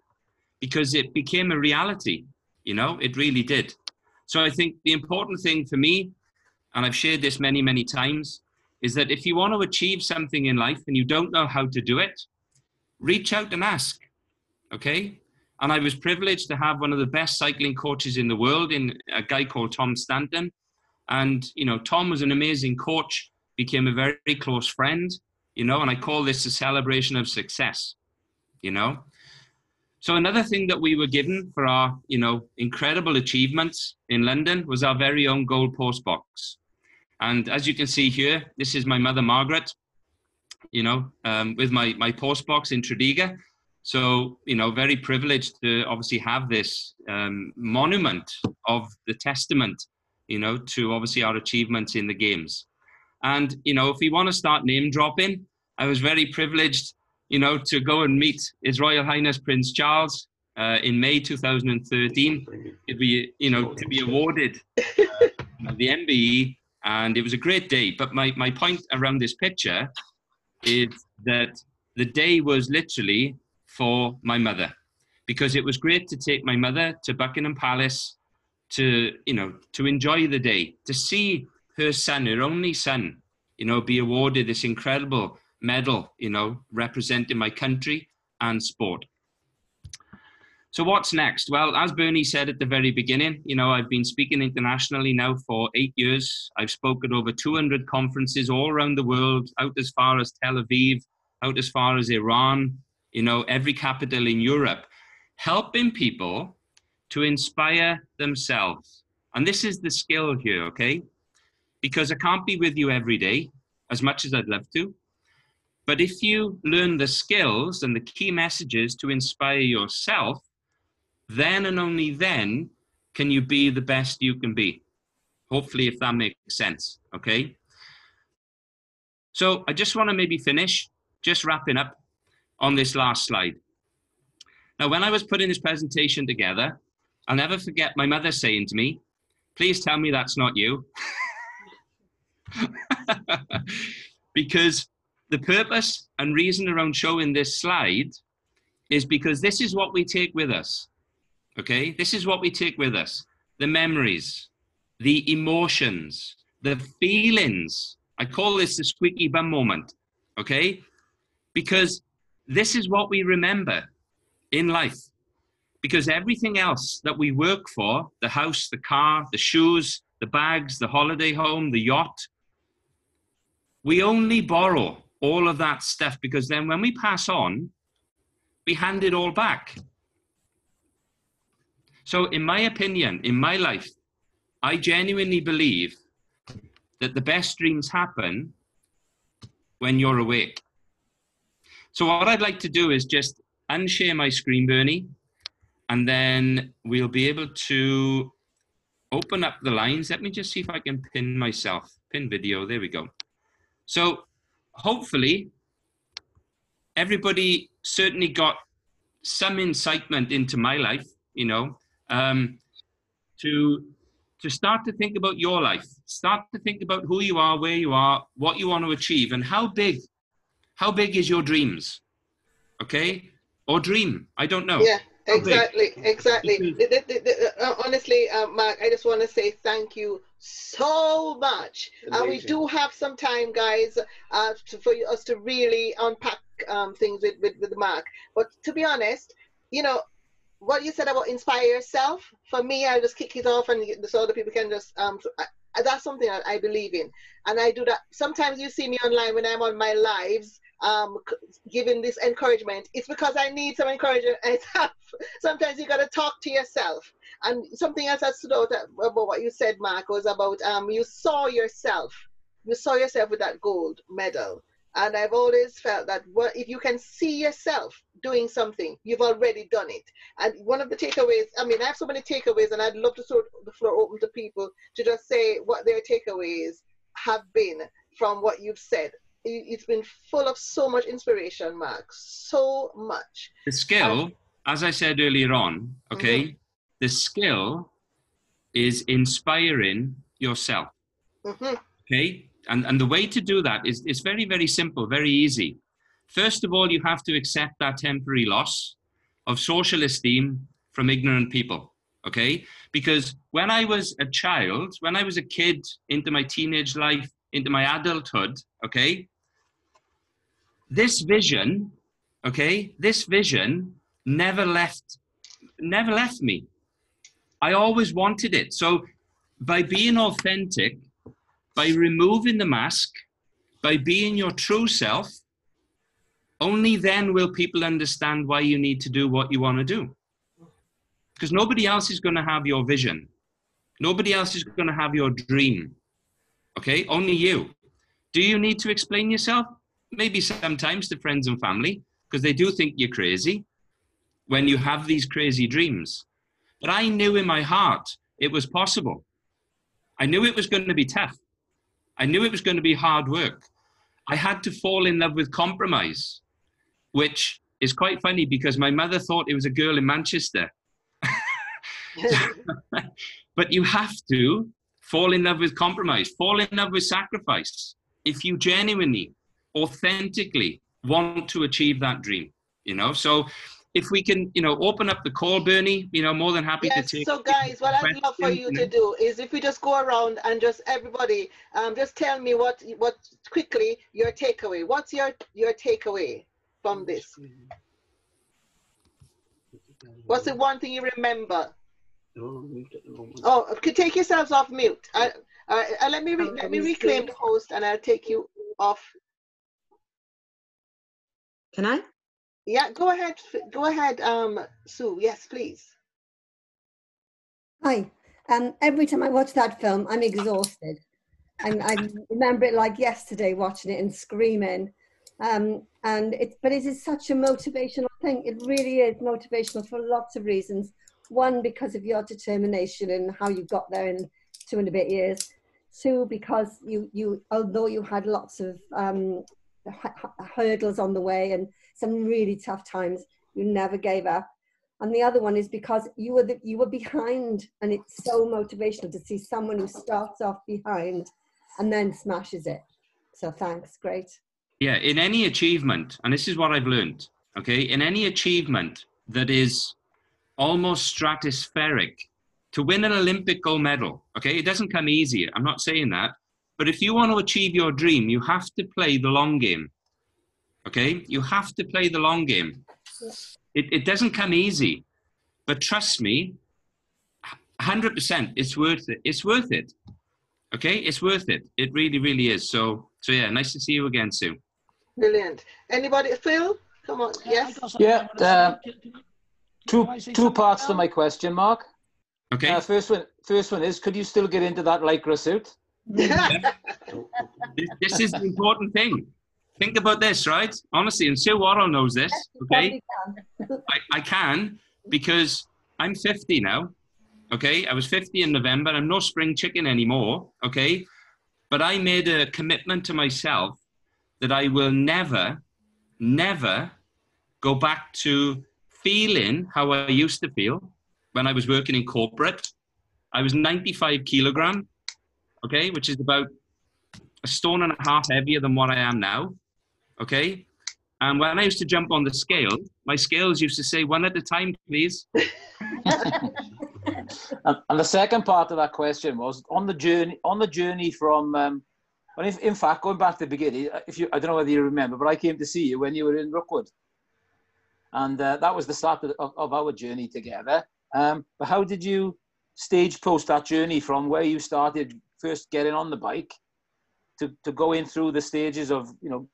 because it became a reality. You know, it really did. So I think the important thing for me, and I've shared this many, many times, is that if you want to achieve something in life and you don't know how to do it, reach out and ask. Okay? And I was privileged to have one of the best cycling coaches in the world, in a guy called Tom Stanton. And you know, Tom was an amazing coach, became a very, very close friend. You know, and I call this a celebration of success. You know, so another thing that we were given for our, you know, incredible achievements in London was our very own goal post box. And as you can see here, this is my mother Margaret, you know, um, with my my post box in Tredegar. So, you know, very privileged to obviously have this um, monument of the testament, you know, to obviously our achievements in the games. And, you know, if we want to start name dropping, I was very privileged, you know, to go and meet His Royal Highness Prince Charles uh, in May 2013 to be, you know, to be awarded uh, the MBE. And it was a great day. But my, my point around this picture is that the day was literally for my mother because it was great to take my mother to Buckingham Palace to you know to enjoy the day to see her son her only son you know be awarded this incredible medal you know representing my country and sport So what's next? Well, as Bernie said at the very beginning, you know, I've been speaking internationally now for eight years. I've spoken over 200 conferences all around the world, out as far as Tel Aviv, out as far as Iran, you know, every capital in Europe, helping people to inspire themselves. And this is the skill here, okay? Because I can't be with you every day as much as I'd love to. But if you learn the skills and the key messages to inspire yourself, then and only then can you be the best you can be. Hopefully, if that makes sense, okay? So I just want to maybe finish, just wrapping up on this last slide. Now, when I was putting this presentation together, I'll never forget my mother saying to me, please tell me that's not you. *laughs* because the purpose and reason around showing this slide is because this is what we take with us. Okay, this is what we take with us the memories, the emotions, the feelings. I call this the squeaky bum moment. Okay, because this is what we remember in life. Because everything else that we work for the house, the car, the shoes, the bags, the holiday home, the yacht we only borrow all of that stuff because then when we pass on, we hand it all back. So, in my opinion, in my life, I genuinely believe that the best dreams happen when you're awake. So, what I'd like to do is just unshare my screen, Bernie, and then we'll be able to open up the lines. Let me just see if I can pin myself. Pin video. There we go. So, hopefully, everybody certainly got some incitement into my life, you know, um, to to start to think about your life start to think about who you are where you are what you want to achieve and how big how big is your dreams? Okay? Or dream? I don't know. Yeah exactly exactly. Uh, honestly uh, mark i just want to say thank you so much. And uh, we do have some time guys uh, to, for us to really unpack um, things with, with, with mark. But to be honest you know what you said about inspire yourself for me I'll just kick it off and so other people can just um I, that's something that i believe in. And i do that sometimes you see me online when i'm on my lives um giving this encouragement it's because i need some encouragement *laughs* sometimes you got to talk to yourself and something else that stood out about what you said mark was about um you saw yourself you saw yourself with that gold medal and I've always felt that well, if you can see yourself doing something, you've already done it. And one of the takeaways, I mean, I have so many takeaways, and I'd love to throw the floor open to people to just say what their takeaways have been from what you've said. It's been full of so much inspiration, Mark. So much. The skill, um, as I said earlier on, okay, mm-hmm. the skill is inspiring yourself. Mm-hmm. Okay, and, and the way to do that is, is very, very simple, very easy. First of all, you have to accept that temporary loss of social esteem from ignorant people. Okay? Because when I was a child, when I was a kid into my teenage life, into my adulthood, okay, this vision, okay, this vision never left, never left me. I always wanted it. So by being authentic, by removing the mask, by being your true self, only then will people understand why you need to do what you want to do. Because nobody else is going to have your vision. Nobody else is going to have your dream. Okay? Only you. Do you need to explain yourself? Maybe sometimes to friends and family, because they do think you're crazy when you have these crazy dreams. But I knew in my heart it was possible. I knew it was going to be tough. I knew it was going to be hard work. I had to fall in love with compromise, which is quite funny because my mother thought it was a girl in Manchester. *laughs* but you have to fall in love with compromise, fall in love with sacrifice if you genuinely, authentically want to achieve that dream. You know, so if we can, you know, open up the call, Bernie, you know, more than happy yes, to take. So, guys, what I'd love for you to do is if we just go around and just everybody, um, just tell me what, what quickly your takeaway. What's your your takeaway from this? What's the one thing you remember? Oh, could take yourselves off mute. I, uh, let me re- let me reclaim the host, and I'll take you off. Can I? Yeah, go ahead. Go ahead, um, Sue. Yes, please. Hi. Um, every time I watch that film, I'm exhausted. And I remember it like yesterday, watching it and screaming. Um, and it, but it is such a motivational thing. It really is motivational for lots of reasons. One, because of your determination and how you got there in two and a bit years. Two, because you, you although you had lots of um, hu- hu- hurdles on the way and some really tough times, you never gave up and the other one is because you were the, you were behind and it's so motivational to see someone who starts off behind and then smashes it so thanks great Yeah, in any achievement, and this is what I've learned, okay, in any achievement that is almost stratospheric, to win an Olympic gold medal, okay, it doesn't come easy. I'm not saying that. But if you want to achieve your dream, you have to play the long game, okay? You have to play the long game. It, it doesn't come easy. But trust me, 100% it's worth it. It's worth it. Okay, it's worth it. It really, really is. So, so yeah, nice to see you again, Sue. Brilliant. Anybody? Phil? Come on. Yes. Yeah, uh, Two two parts to my question, Mark. Okay. Uh, first one, first one is, could you still get into that lycra suit? This, this is the important thing. Think about this, right? Honestly, and Sue Worrell knows this. Okay, I, I can because I'm 50 now. Okay, I was 50 in November. I'm no spring chicken anymore. Okay, but I made a commitment to myself that I will never, never go back to feeling how I used to feel when I was working in corporate. I was 95 kilogram, okay, which is about a stone and a half heavier than what I am now, okay. And when I used to jump on the scale, my scales used to say one at a time, please. *laughs* And, and the second part of that question was on the journey, on the journey from, um, if, in fact, going back to the beginning, uh, if you, I don't know whether you remember, but I came to see you when you were in Rookwood. And uh, that was the start of, of, of our journey together. Um, but how did you stage post that journey from where you started first getting on the bike to, to going through the stages of, you know,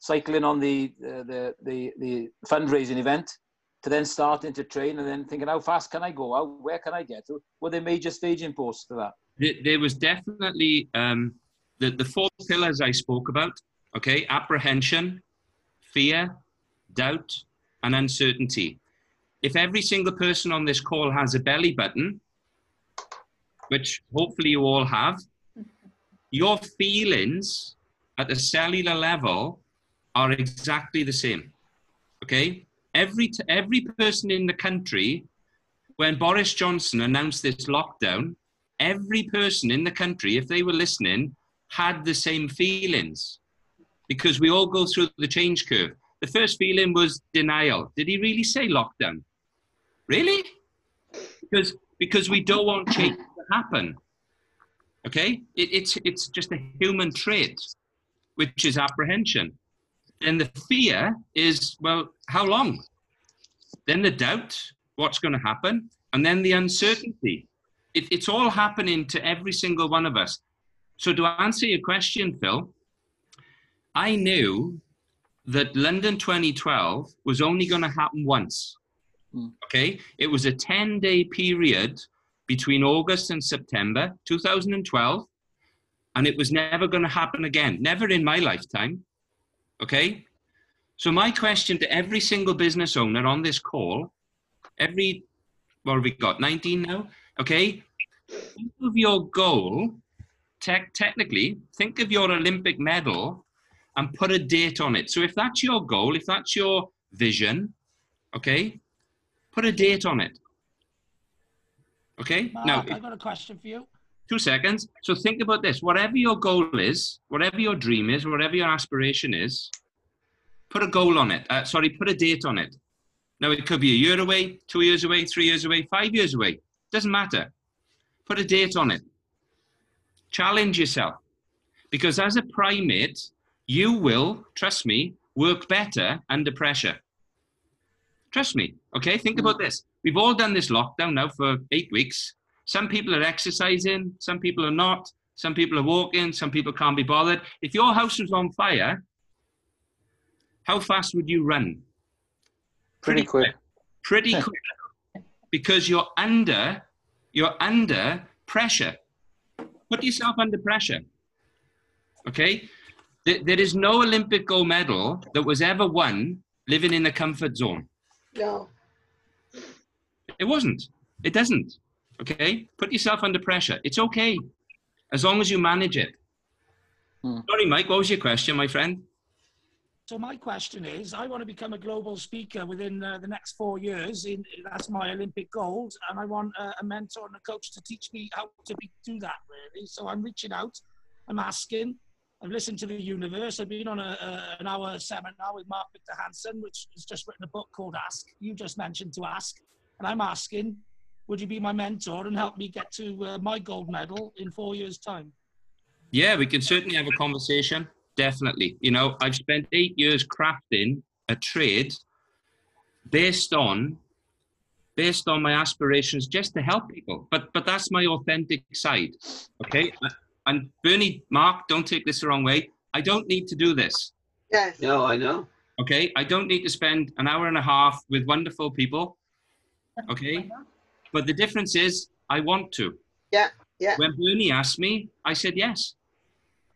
cycling on the, uh, the, the, the fundraising event to then starting to train and then thinking, how fast can I go? How, where can I get to? Were there major staging posts to that? There- There was definitely um, the, the four pillars I spoke about, okay? Apprehension, fear, doubt, and uncertainty. If every single person on this call has a belly button, which hopefully you all have, your feelings at the cellular level are exactly the same. Okay? Every, t- every person in the country, when Boris Johnson announced this lockdown, every person in the country, if they were listening, had the same feelings because we all go through the change curve. The first feeling was denial. Did he really say lockdown? Really? Because because we don't want change happen. Okay, it, it's it's just a human trait, which is apprehension. And the fear is well, how long? Then the doubt, what's going to happen, and then the uncertainty. It, it's all happening to every single one of us. So to answer your question, Phil, I knew that London 2012 was only going to happen once. Hmm. Okay, it was a 10 day period between August and September 2012, and it was never going to happen again, never in my lifetime. Okay, so my question to every single business owner on this call, every what have we got 19 now? Okay, think of your goal. Tech technically, think of your Olympic medal and put a date on it. So if that's your goal, if that's your vision, okay, put a date on it. Okay, now I've got a question for you. two seconds. So think about this. Whatever your goal is, whatever your dream is, whatever your aspiration is, put a goal on it. Uh, sorry, put a date on it. Now it could be a year away, two years away, three years away, five years away. Doesn't matter. Put a date on it. Challenge yourself. Because as a primate, you will, trust me, work better under pressure. Trust me. Okay, think about this. We've all done this lockdown now for eight weeks. Some people are exercising, some people are not, some people are walking, some people can't be bothered. If your house was on fire, how fast would you run? Pretty quick. Pretty *laughs* quick. because you're under you're under pressure. Put yourself under pressure. Okay? There is no Olympic gold medal that was ever won living in a comfort zone. No. It wasn't. It doesn't. Okay? Put yourself under pressure. It's okay. As long as you manage it. Hmm. Sorry, Mike, what was your question, my friend? So my question is, I want to become a global speaker within uh, the next four years. In, that's my Olympic goals, and I want a, a mentor and a coach to teach me how to be, do that. Really, so I'm reaching out, I'm asking. I've listened to the universe. I've been on a, a, an hour seminar with Mark Victor Hansen, which has just written a book called Ask. You just mentioned to ask, and I'm asking, would you be my mentor and help me get to uh, my gold medal in four years' time? Yeah, we can certainly have a conversation definitely. You know, I've spent eight years crafting a trade based on based on my aspirations just to help people. But but that's my authentic side. Okay. And Bernie, Mark, don't take this the wrong way. I don't need to do this. Yes. No, I know. Okay. I don't need to spend an hour and a half with wonderful people. Okay. But the difference is I want to. Yeah. Yeah. When Bernie asked me, I said yes.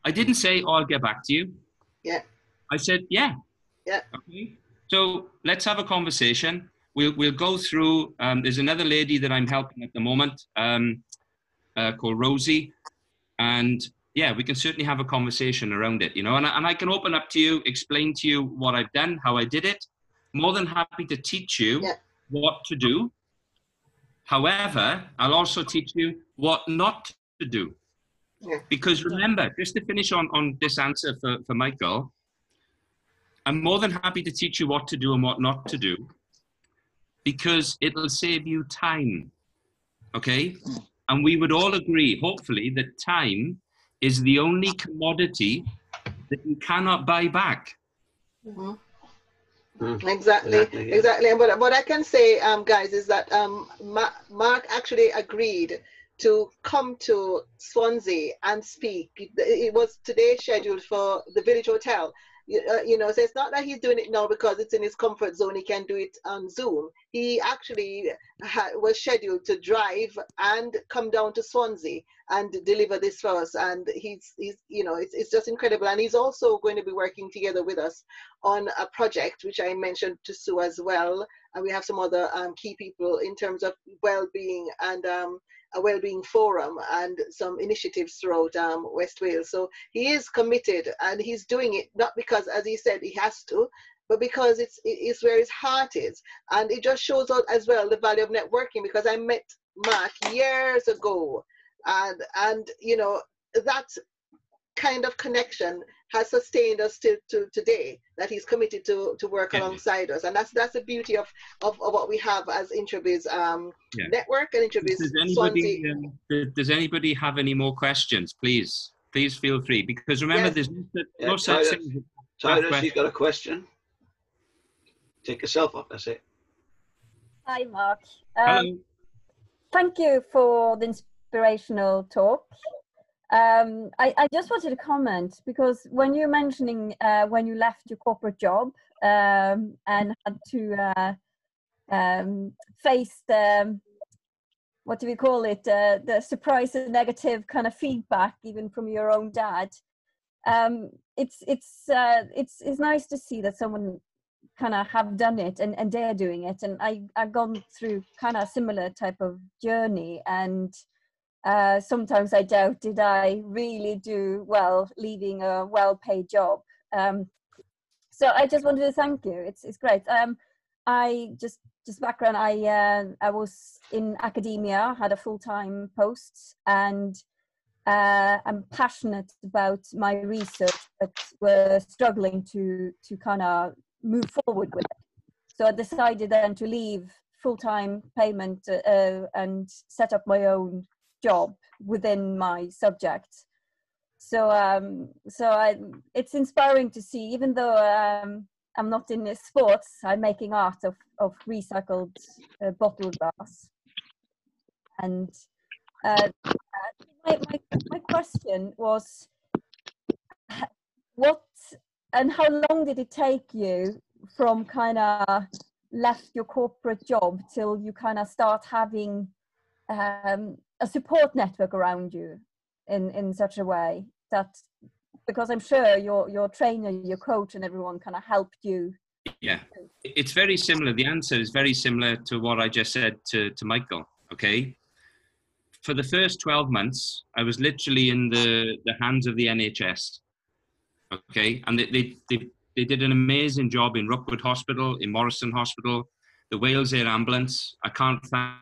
I didn't say, oh, I'll get back to you. Yeah. I said, yeah. Yeah. Okay. So let's have a conversation. We'll, we'll go through, um, there's another lady that I'm helping at the moment um, uh, called Rosie. And yeah, we can certainly have a conversation around it, you know, and I, and I can open up to you, explain to you what I've done, how I did it. More than happy to teach you yeah. What to do. However, I'll also teach you what not to do. Because remember, just to finish on, on this answer for, for Michael, I'm more than happy to teach you what to do and what not to do because it'll save you time. Okay? And we would all agree, hopefully, that time is the only commodity that you cannot buy back. Mm-hmm. Mm. Exactly, exactly. exactly. And what, what I can say, um, guys, is that um, Ma- Mark actually agreed to come to Swansea and speak. It was today scheduled for the Village Hotel. Uh, you know, so it's not that he's doing it now because it's in his comfort zone. He can do it on Zoom. He actually ha- was scheduled to drive and come down to Swansea and deliver this for us. And he's, he's you know, it's, it's just incredible. And he's also going to be working together with us on a project, which I mentioned to Sue as well. And we have some other um, key people in terms of well-being and um, a well-being forum and some initiatives throughout um, West Wales. So he is committed and he's doing it not because, as he said, he has to, but because it's it's where his heart is. And it just shows out as well the value of networking because I met Mark years ago and and you know that kind of connection has sustained us to, to today that he's committed to to work alongside us. And that's that's the beauty of of, of what we have as introbiz um, yeah. network and introbiz does anybody, um, does anybody have any more questions? Please please feel free. Because remember yes. there's no, yeah, no such thing Tyler, you've got a question? Take yourself up that's it. Hi mark. Um, thank you for the inspirational talk um, I, I, just wanted to comment because when you're mentioning uh, when you left your corporate job um, and had to uh, um, face the what do we call it uh, the surprise and negative kind of feedback even from your own dad um, it's it's uh, it's it's nice to see that someone kind of have done it and, and they're doing it. And I, I've gone through kind of similar type of journey and uh, sometimes I doubt did I really do well leaving a well-paid job. Um, so I just wanted to thank you. It's it's great. Um, I just just background. I uh, I was in academia, had a full-time post, and uh, I'm passionate about my research, but we're struggling to to kind of move forward with it. So I decided then to leave full-time payment uh, and set up my own job within my subject so um so i it's inspiring to see even though um I'm not in sports. I'm making art of of recycled uh, bottle glass. And uh, my, my my question was, what and how long did it take you from kind of left your corporate job till you kind of start having um, a support network around you in in such a way that because I'm sure your your trainer, your coach, and everyone kind of helped you. Yeah, it's very similar. The answer is very similar to what I just said to to Michael. Okay, for the first twelve months, I was literally in the the hands of the NHS. Okay, and they they they, they did an amazing job in Rookwood Hospital, in Morriston Hospital, the Wales Air Ambulance. I can't thank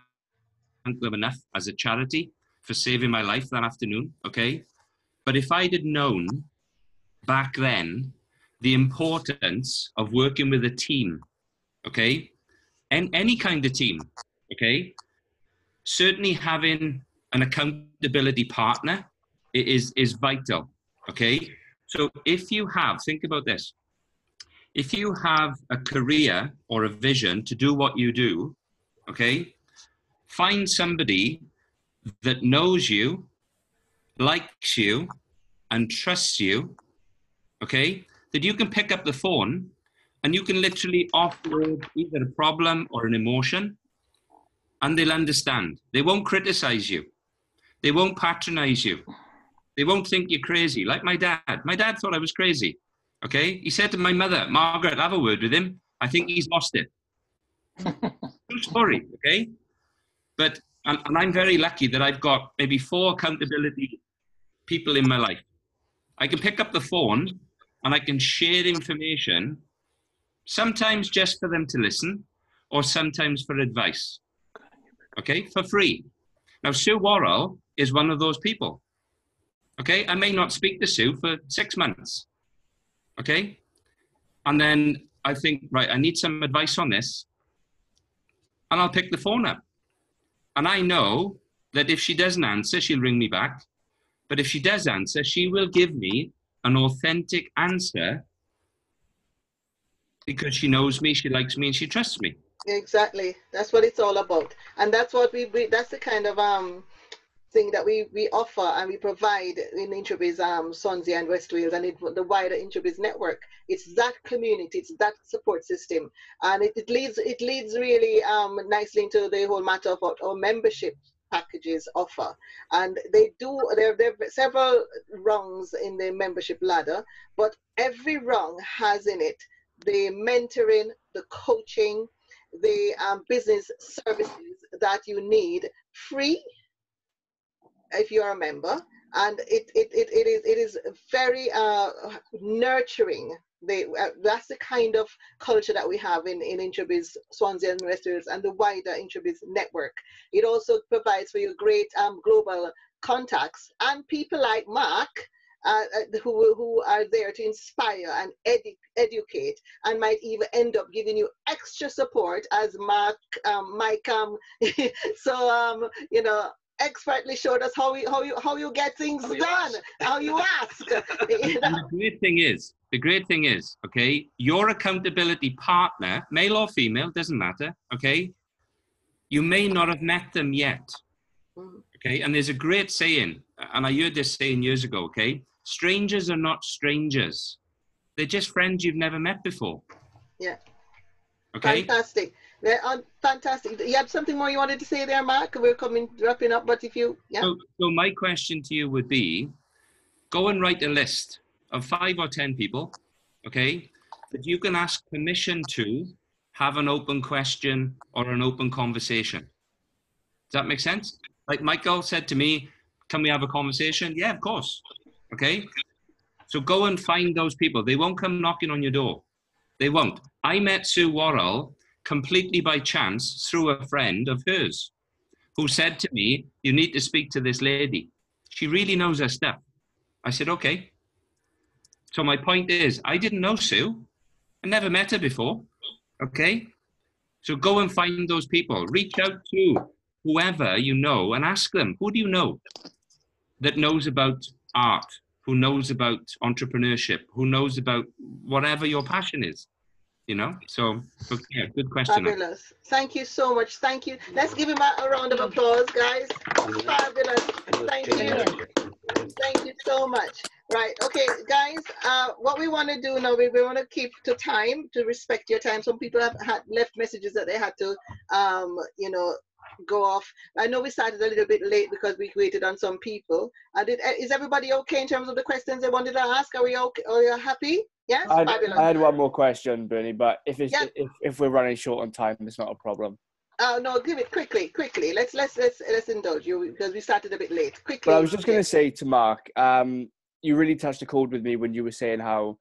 them enough as a charity for saving my life that afternoon. Okay, but if I'd had known back then the importance of working with a team, okay, and any kind of team, okay, certainly having an accountability partner is is vital, okay. So if you have, think about this. If you have a career or a vision to do what you do, okay, find somebody that knows you, likes you, and trusts you, okay, that you can pick up the phone and you can literally offload either a problem or an emotion and they'll understand. They won't criticize you. They won't patronize you. They won't think you're crazy. Like my dad. My dad thought I was crazy. Okay? He said to my mother, Margaret, have a word with him. I think he's lost it. *laughs* True story, okay? But, and, and I'm very lucky that I've got maybe four accountability people in my life. I can pick up the phone and I can share information, sometimes just for them to listen, or sometimes for advice. Okay, for free. Now, Sue Worrell is one of those people. Okay, I may not speak to Sue for six months. Okay, and then I think, right, I need some advice on this, and I'll pick the phone up. And I know that if she doesn't answer, she'll ring me back. But if she does answer, she will give me an authentic answer because she knows me, she likes me, and she trusts me. Exactly. That's what it's all about, and that's what we, we that's the kind of um thing that we we offer and we provide in Introbiz um Swansea and West Wales and the wider Introbiz network. It's that community, it's that support system, and it, it leads it leads really um nicely into the whole matter of what our membership packages offer. And they do, there, there are several rungs in the membership ladder, but every rung has in it the mentoring, the coaching, the um, business services that you need free if you're a member and it, it, it, it is it is very uh, nurturing they, uh, that's the kind of culture that we have in, in Introbiz Swansea and investors and the wider Introbiz network. It also provides for you great um, global contacts and people like Mark uh, uh, who, who are there to inspire and edu educate and might even end up giving you extra support as Mark, um, Mike, *laughs* so, um, you know, expertly showed us how you, how you, how you get things how done, how you ask. *laughs* *laughs* you know? The great thing is, the great thing is, okay, your accountability partner, male or female, doesn't matter, okay? You may not have met them yet, mm. okay? And there's a great saying, and I heard this saying years ago, okay? Strangers are not strangers. They're just friends you've never met before. Yeah. Okay. Fantastic. Uh, fantastic. You had something more you wanted to say there, Mark? We're coming wrapping up, but if you, yeah. So, so my question to you would be, go and write a list of five or 10 people, okay, that you can ask permission to have an open question or an open conversation. Does that make sense? Like Michael said to me, can we have a conversation? Yeah, of course. Okay. So go and find those people. They won't come knocking on your door. They won't. I met Sue Worrell completely by chance through a friend of hers who said to me, You need to speak to this lady. She really knows her stuff. I said, Okay. So my point is, I didn't know Sue. I never met her before. Okay? So go and find those people. Reach out to whoever you know and ask them, who do you know that knows about art, who knows about entrepreneurship, who knows about whatever your passion is? You know. So, yeah, good question. Fabulous. Thank you so much. Thank you. Let's give him a, a round of applause, guys. Fabulous. Thank you. Thank you so much. Right. Okay, guys. Uh, what we want to do now, we, we want to keep to time to respect your time. Some people have had left messages that they had to, um, you know, go off. I know we started a little bit late because we waited on some people. Uh, did, is everybody okay in terms of the questions they wanted to ask? Are we okay? Are you happy? Yes, I had, I had one more question, Bernie, but if yeah. if, if we're running short on time, it's not a problem. Oh no, give it quickly, quickly. Let's let's let's let's indulge you because we started a bit late. Quickly. But I was just going to say to Mark, um, you really touched a chord with me when you were saying how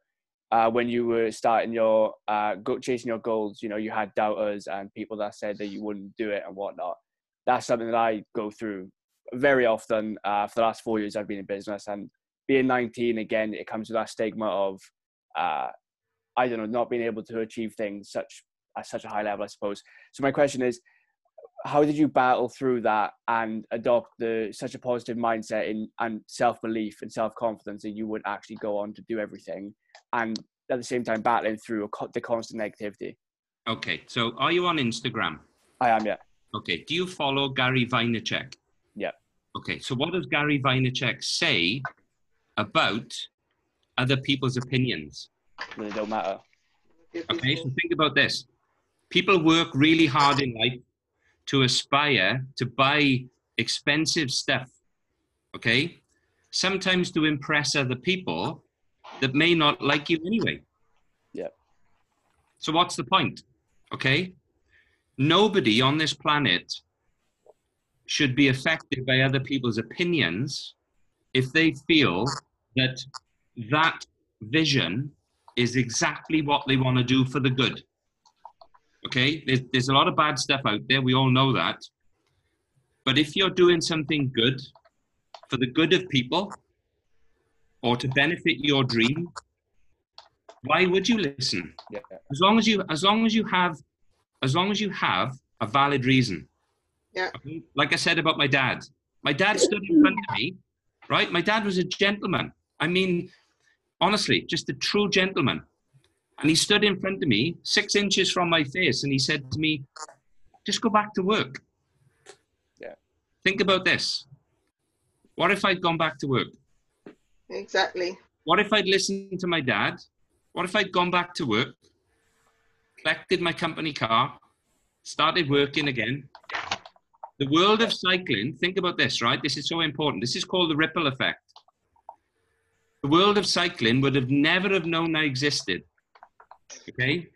uh, when you were starting your uh, go, chasing your goals, you know, you had doubters and people that said that you wouldn't do it and whatnot. That's something that I go through very often. Uh, for the last four years, I've been in business, and being 19 again, it comes with that stigma of uh, I don't know, not being able to achieve things such at such a high level, I suppose. So my question is, how did you battle through that and adopt the such a positive mindset in and self belief and self confidence that you would actually go on to do everything, and at the same time battling through a, the constant negativity? Okay, so are you on Instagram? I am, yeah. Okay, do you follow Gary Vaynerchuk? Yeah. Okay, so what does Gary Vaynerchuk say about other people's opinions. They don't matter. Okay, so think about this. People work really hard in life to aspire to buy expensive stuff. Okay? Sometimes to impress other people that may not like you anyway. Yeah. So what's the point? Okay? Nobody on this planet should be affected by other people's opinions if they feel that that vision is exactly what they want to do for the good. Okay, there's, there's a lot of bad stuff out there. We all know that. But if you're doing something good for the good of people or to benefit your dream, why would you listen? Yeah. As long as you, as long as you have, as long as you have a valid reason. Yeah. Like I said about my dad, my dad stood in front of me, right? My dad was a gentleman. I mean, honestly, just a true gentleman. And he stood in front of me, six inches from my face, and he said to me, just go back to work. Yeah. Think about this. What if I'd gone back to work? Exactly. What if I'd listened to my dad? What if I'd gone back to work, collected my company car, started working again? The world of cycling, think about this, right? This is so important. This is called the ripple effect the world of cycling would have never have known I existed. Okay?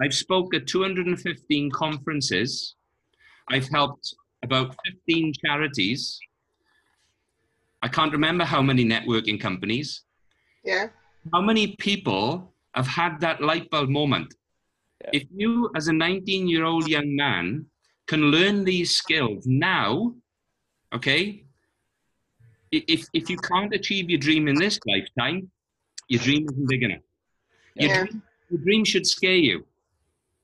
I've spoke at 215 conferences. I've helped about 15 charities. I can't remember how many networking companies. Yeah. How many people have had that light bulb moment? Yeah. If you, as a 19 year old young man, can learn these skills now, okay, if if you can't achieve your dream in this lifetime, your dream isn't big enough. Your, yeah. dream, your dream should scare you.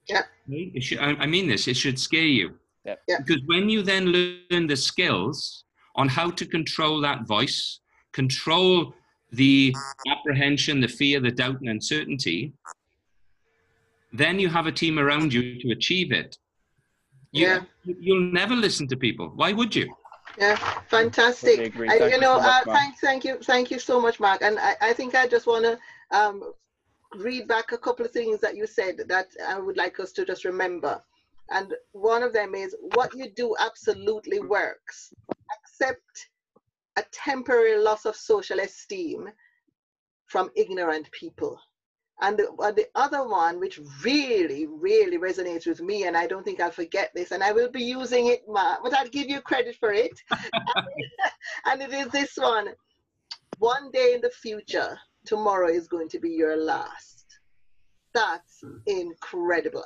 Yeah. It should, I mean this. It should scare you. Yeah. yeah. Because when you then learn the skills on how to control that voice, control the apprehension, the fear, the doubt, and uncertainty, then you have a team around you to achieve it. You, yeah. You'll never listen to people. Why would you? Yeah, fantastic. I, you know, uh, thank, thank you, thank you so much, Mark. And I, I think I just want to um, read back a couple of things that you said that I would like us to just remember. And one of them is what you do absolutely works. Accept a temporary loss of social esteem from ignorant people. And the, uh, the other one, which really, really resonates with me, and I don't think I'll forget this, and I will be using it, Ma, but I'll give you credit for it. *laughs* *laughs* and it is this one one day in the future, tomorrow is going to be your last. That's incredible.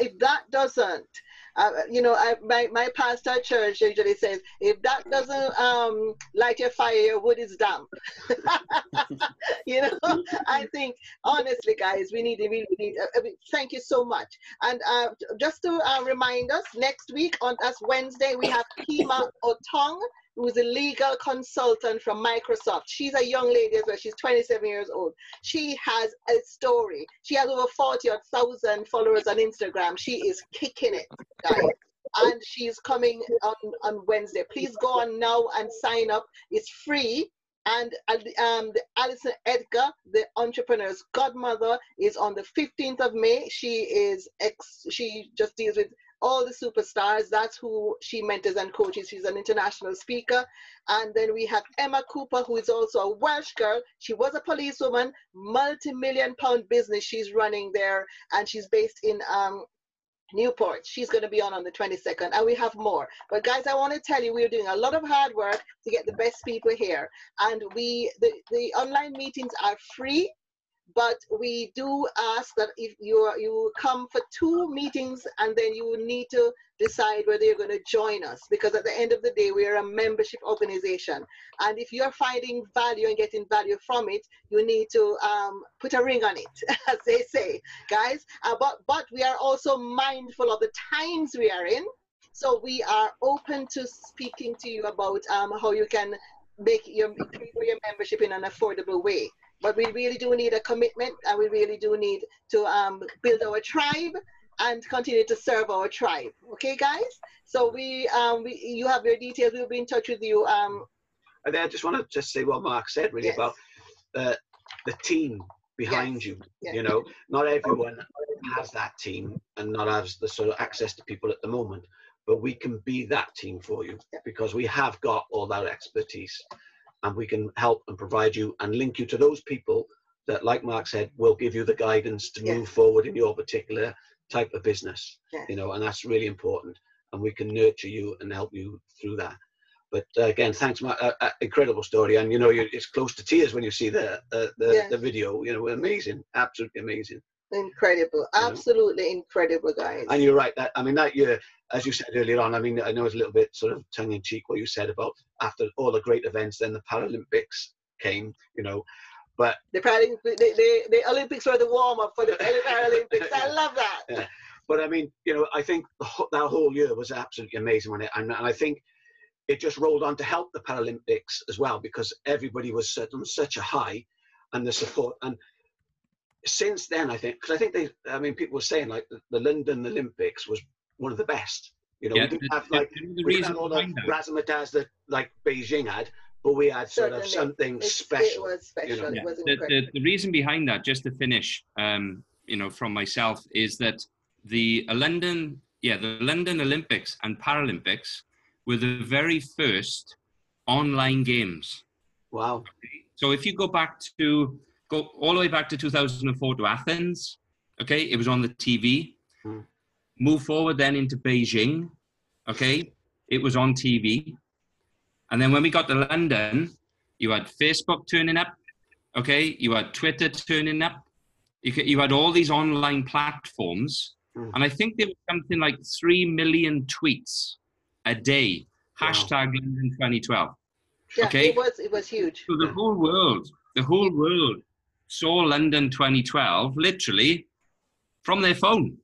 If that doesn't uh, you know, I, my, my pastor church usually says, if that doesn't um, light your fire, your wood is damp. *laughs* you know, I think, honestly, guys, we need, we need, uh, thank you so much. And uh, just to uh, remind us, next week on us Wednesday, we have Kima Otong who's a legal consultant from Microsoft. She's a young lady as well. She's 27 years old. She has a story. She has over 40,000 followers on Instagram. She is kicking it, guys. And she's coming on, on Wednesday. Please go on now and sign up. It's free and um, Alison Edgar, the entrepreneur's godmother, is on the 15th of May. She is ex. She just deals with all the superstars. That's who she mentors and coaches. She's an international speaker. And then we have Emma Cooper, who is also a Welsh girl. She was a policewoman, multi-million pound business she's running there, and she's based in um, Newport. She's going to be on on the 22nd, and we have more. But guys, I want to tell you, we're doing a lot of hard work to get the best people here, and we the, the online meetings are free but we do ask that if you you come for two meetings and then you need to decide whether you're going to join us. Because at the end of the day we are a membership organization. And if you're finding value and getting value from it you need to um, put a ring on it *laughs* as they say. Guys uh, but but we are also mindful of the times we are in. So we are open to speaking to you about um, how you can make your, your membership in an affordable way but we really do need a commitment and we really do need to um, build our tribe and continue to serve our tribe. Okay, guys? So we, um, we you have your details. We'll be in touch with you. Um, and then I just want to just say what Mark said really yes. about the, the team behind yes. you. Yes. You know, not everyone has that team and not has the sort of access to people at the moment, but we can be that team for you because we have got all that expertise and we can help and provide you and link you to those people that, like Mark said, will give you the guidance to move forward in your particular type of business. You know, and that's really important. And we can nurture you and help you through that. But uh, again, thanks, Mark. Uh, uh, incredible story, and you know, it's close to tears when you see the the, the, the video. You know, amazing, absolutely amazing. Incredible, absolutely yeah. incredible, guys. And you're right. That I mean, that year, as you said earlier on, I mean, I know it's a little bit sort of tongue in cheek what you said about after all the great events, then the Paralympics came. You know, but the Paralympics, the, the, the Olympics were the warm up for the *laughs* Paralympics. I love that. Yeah. But I mean, you know, I think that whole year was absolutely amazing when it, and, and I think it just rolled on to help the Paralympics as well because everybody was on such a high, and the support and since then, I think, because I think they, I mean, people were saying like the, the, London Olympics was one of the best. You know, yeah, we didn't have like the we didn't have all the razzmatazz that like Beijing had, but we had sort Certainly. of something it's, special. It was special. You know? yeah. the, the, the, reason behind that, just to finish, um, you know, from myself, is that the uh, London, yeah, the London Olympics and Paralympics were the very first online games. Wow. So if you go back to go all the way back to 2004 to Athens. Okay, it was on the TV. Mm. Move forward then into Beijing. Okay, it was on TV. And then when we got to London, you had Facebook turning up. Okay, you had Twitter turning up. You, you had all these online platforms. Mm. And I think there was something like 3 million tweets a day. Wow. Hashtag London 2012. Yeah, okay? it was it was huge. So the whole world, the whole world saw London 2012 literally from their phone.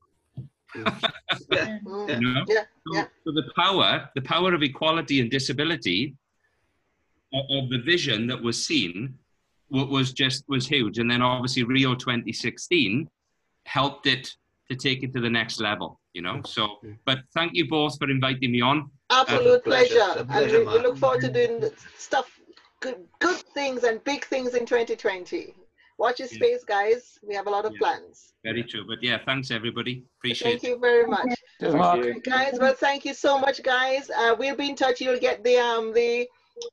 yeah. *laughs* you know? yeah. So, yeah. so, the power, the power of equality and disability, of, of the vision that was seen, was just was huge. And then obviously Rio 2016 helped it to take it to the next level. You know. So, but thank you both for inviting me on. Absolute pleasure. pleasure. pleasure. And we, we look forward to doing stuff, good, good things and big things in 2020 watch your space, guys. We have a lot of yeah. plans. Very true. But yeah, thanks everybody. Appreciate thank it. Thank you very much. Thank guys, well, thank you so much, guys. Uh, we'll be in touch. You'll get the um the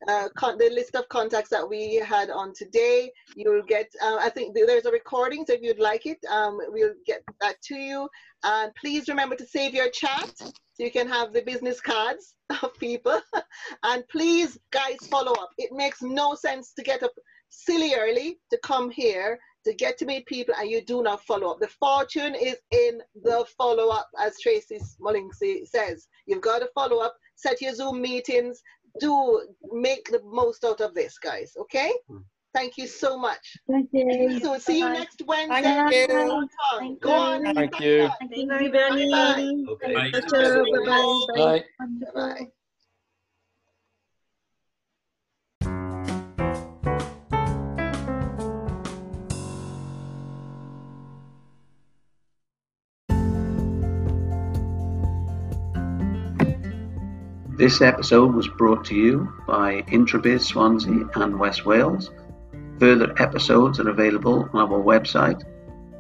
uh, the list of contacts that we had on today. You'll get, uh, I think there's a recording, so if you'd like it, um, we'll get that to you. And please remember to save your chat so you can have the business cards *laughs* of people. *laughs* and please, guys, follow up. It makes no sense to get up silly early to come here to get to meet people and you do not follow up. The fortune is in the follow up, as Tracy Mullings says. You've got to follow up, set your Zoom meetings, do make the most out of this, guys. Okay? Hmm. Thank you so much. Thank you. So see you next Wednesday. Thank you. Thank Go on. Thank you. Thank you very much. Okay. Bye. Bye. Bye. Bye. Bye. This episode was brought to you by Introbiz Swansea and West Wales. Further episodes are available on our website,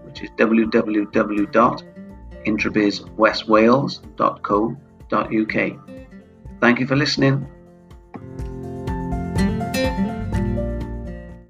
which is www.introbizwestwales.co.uk. Thank you for listening.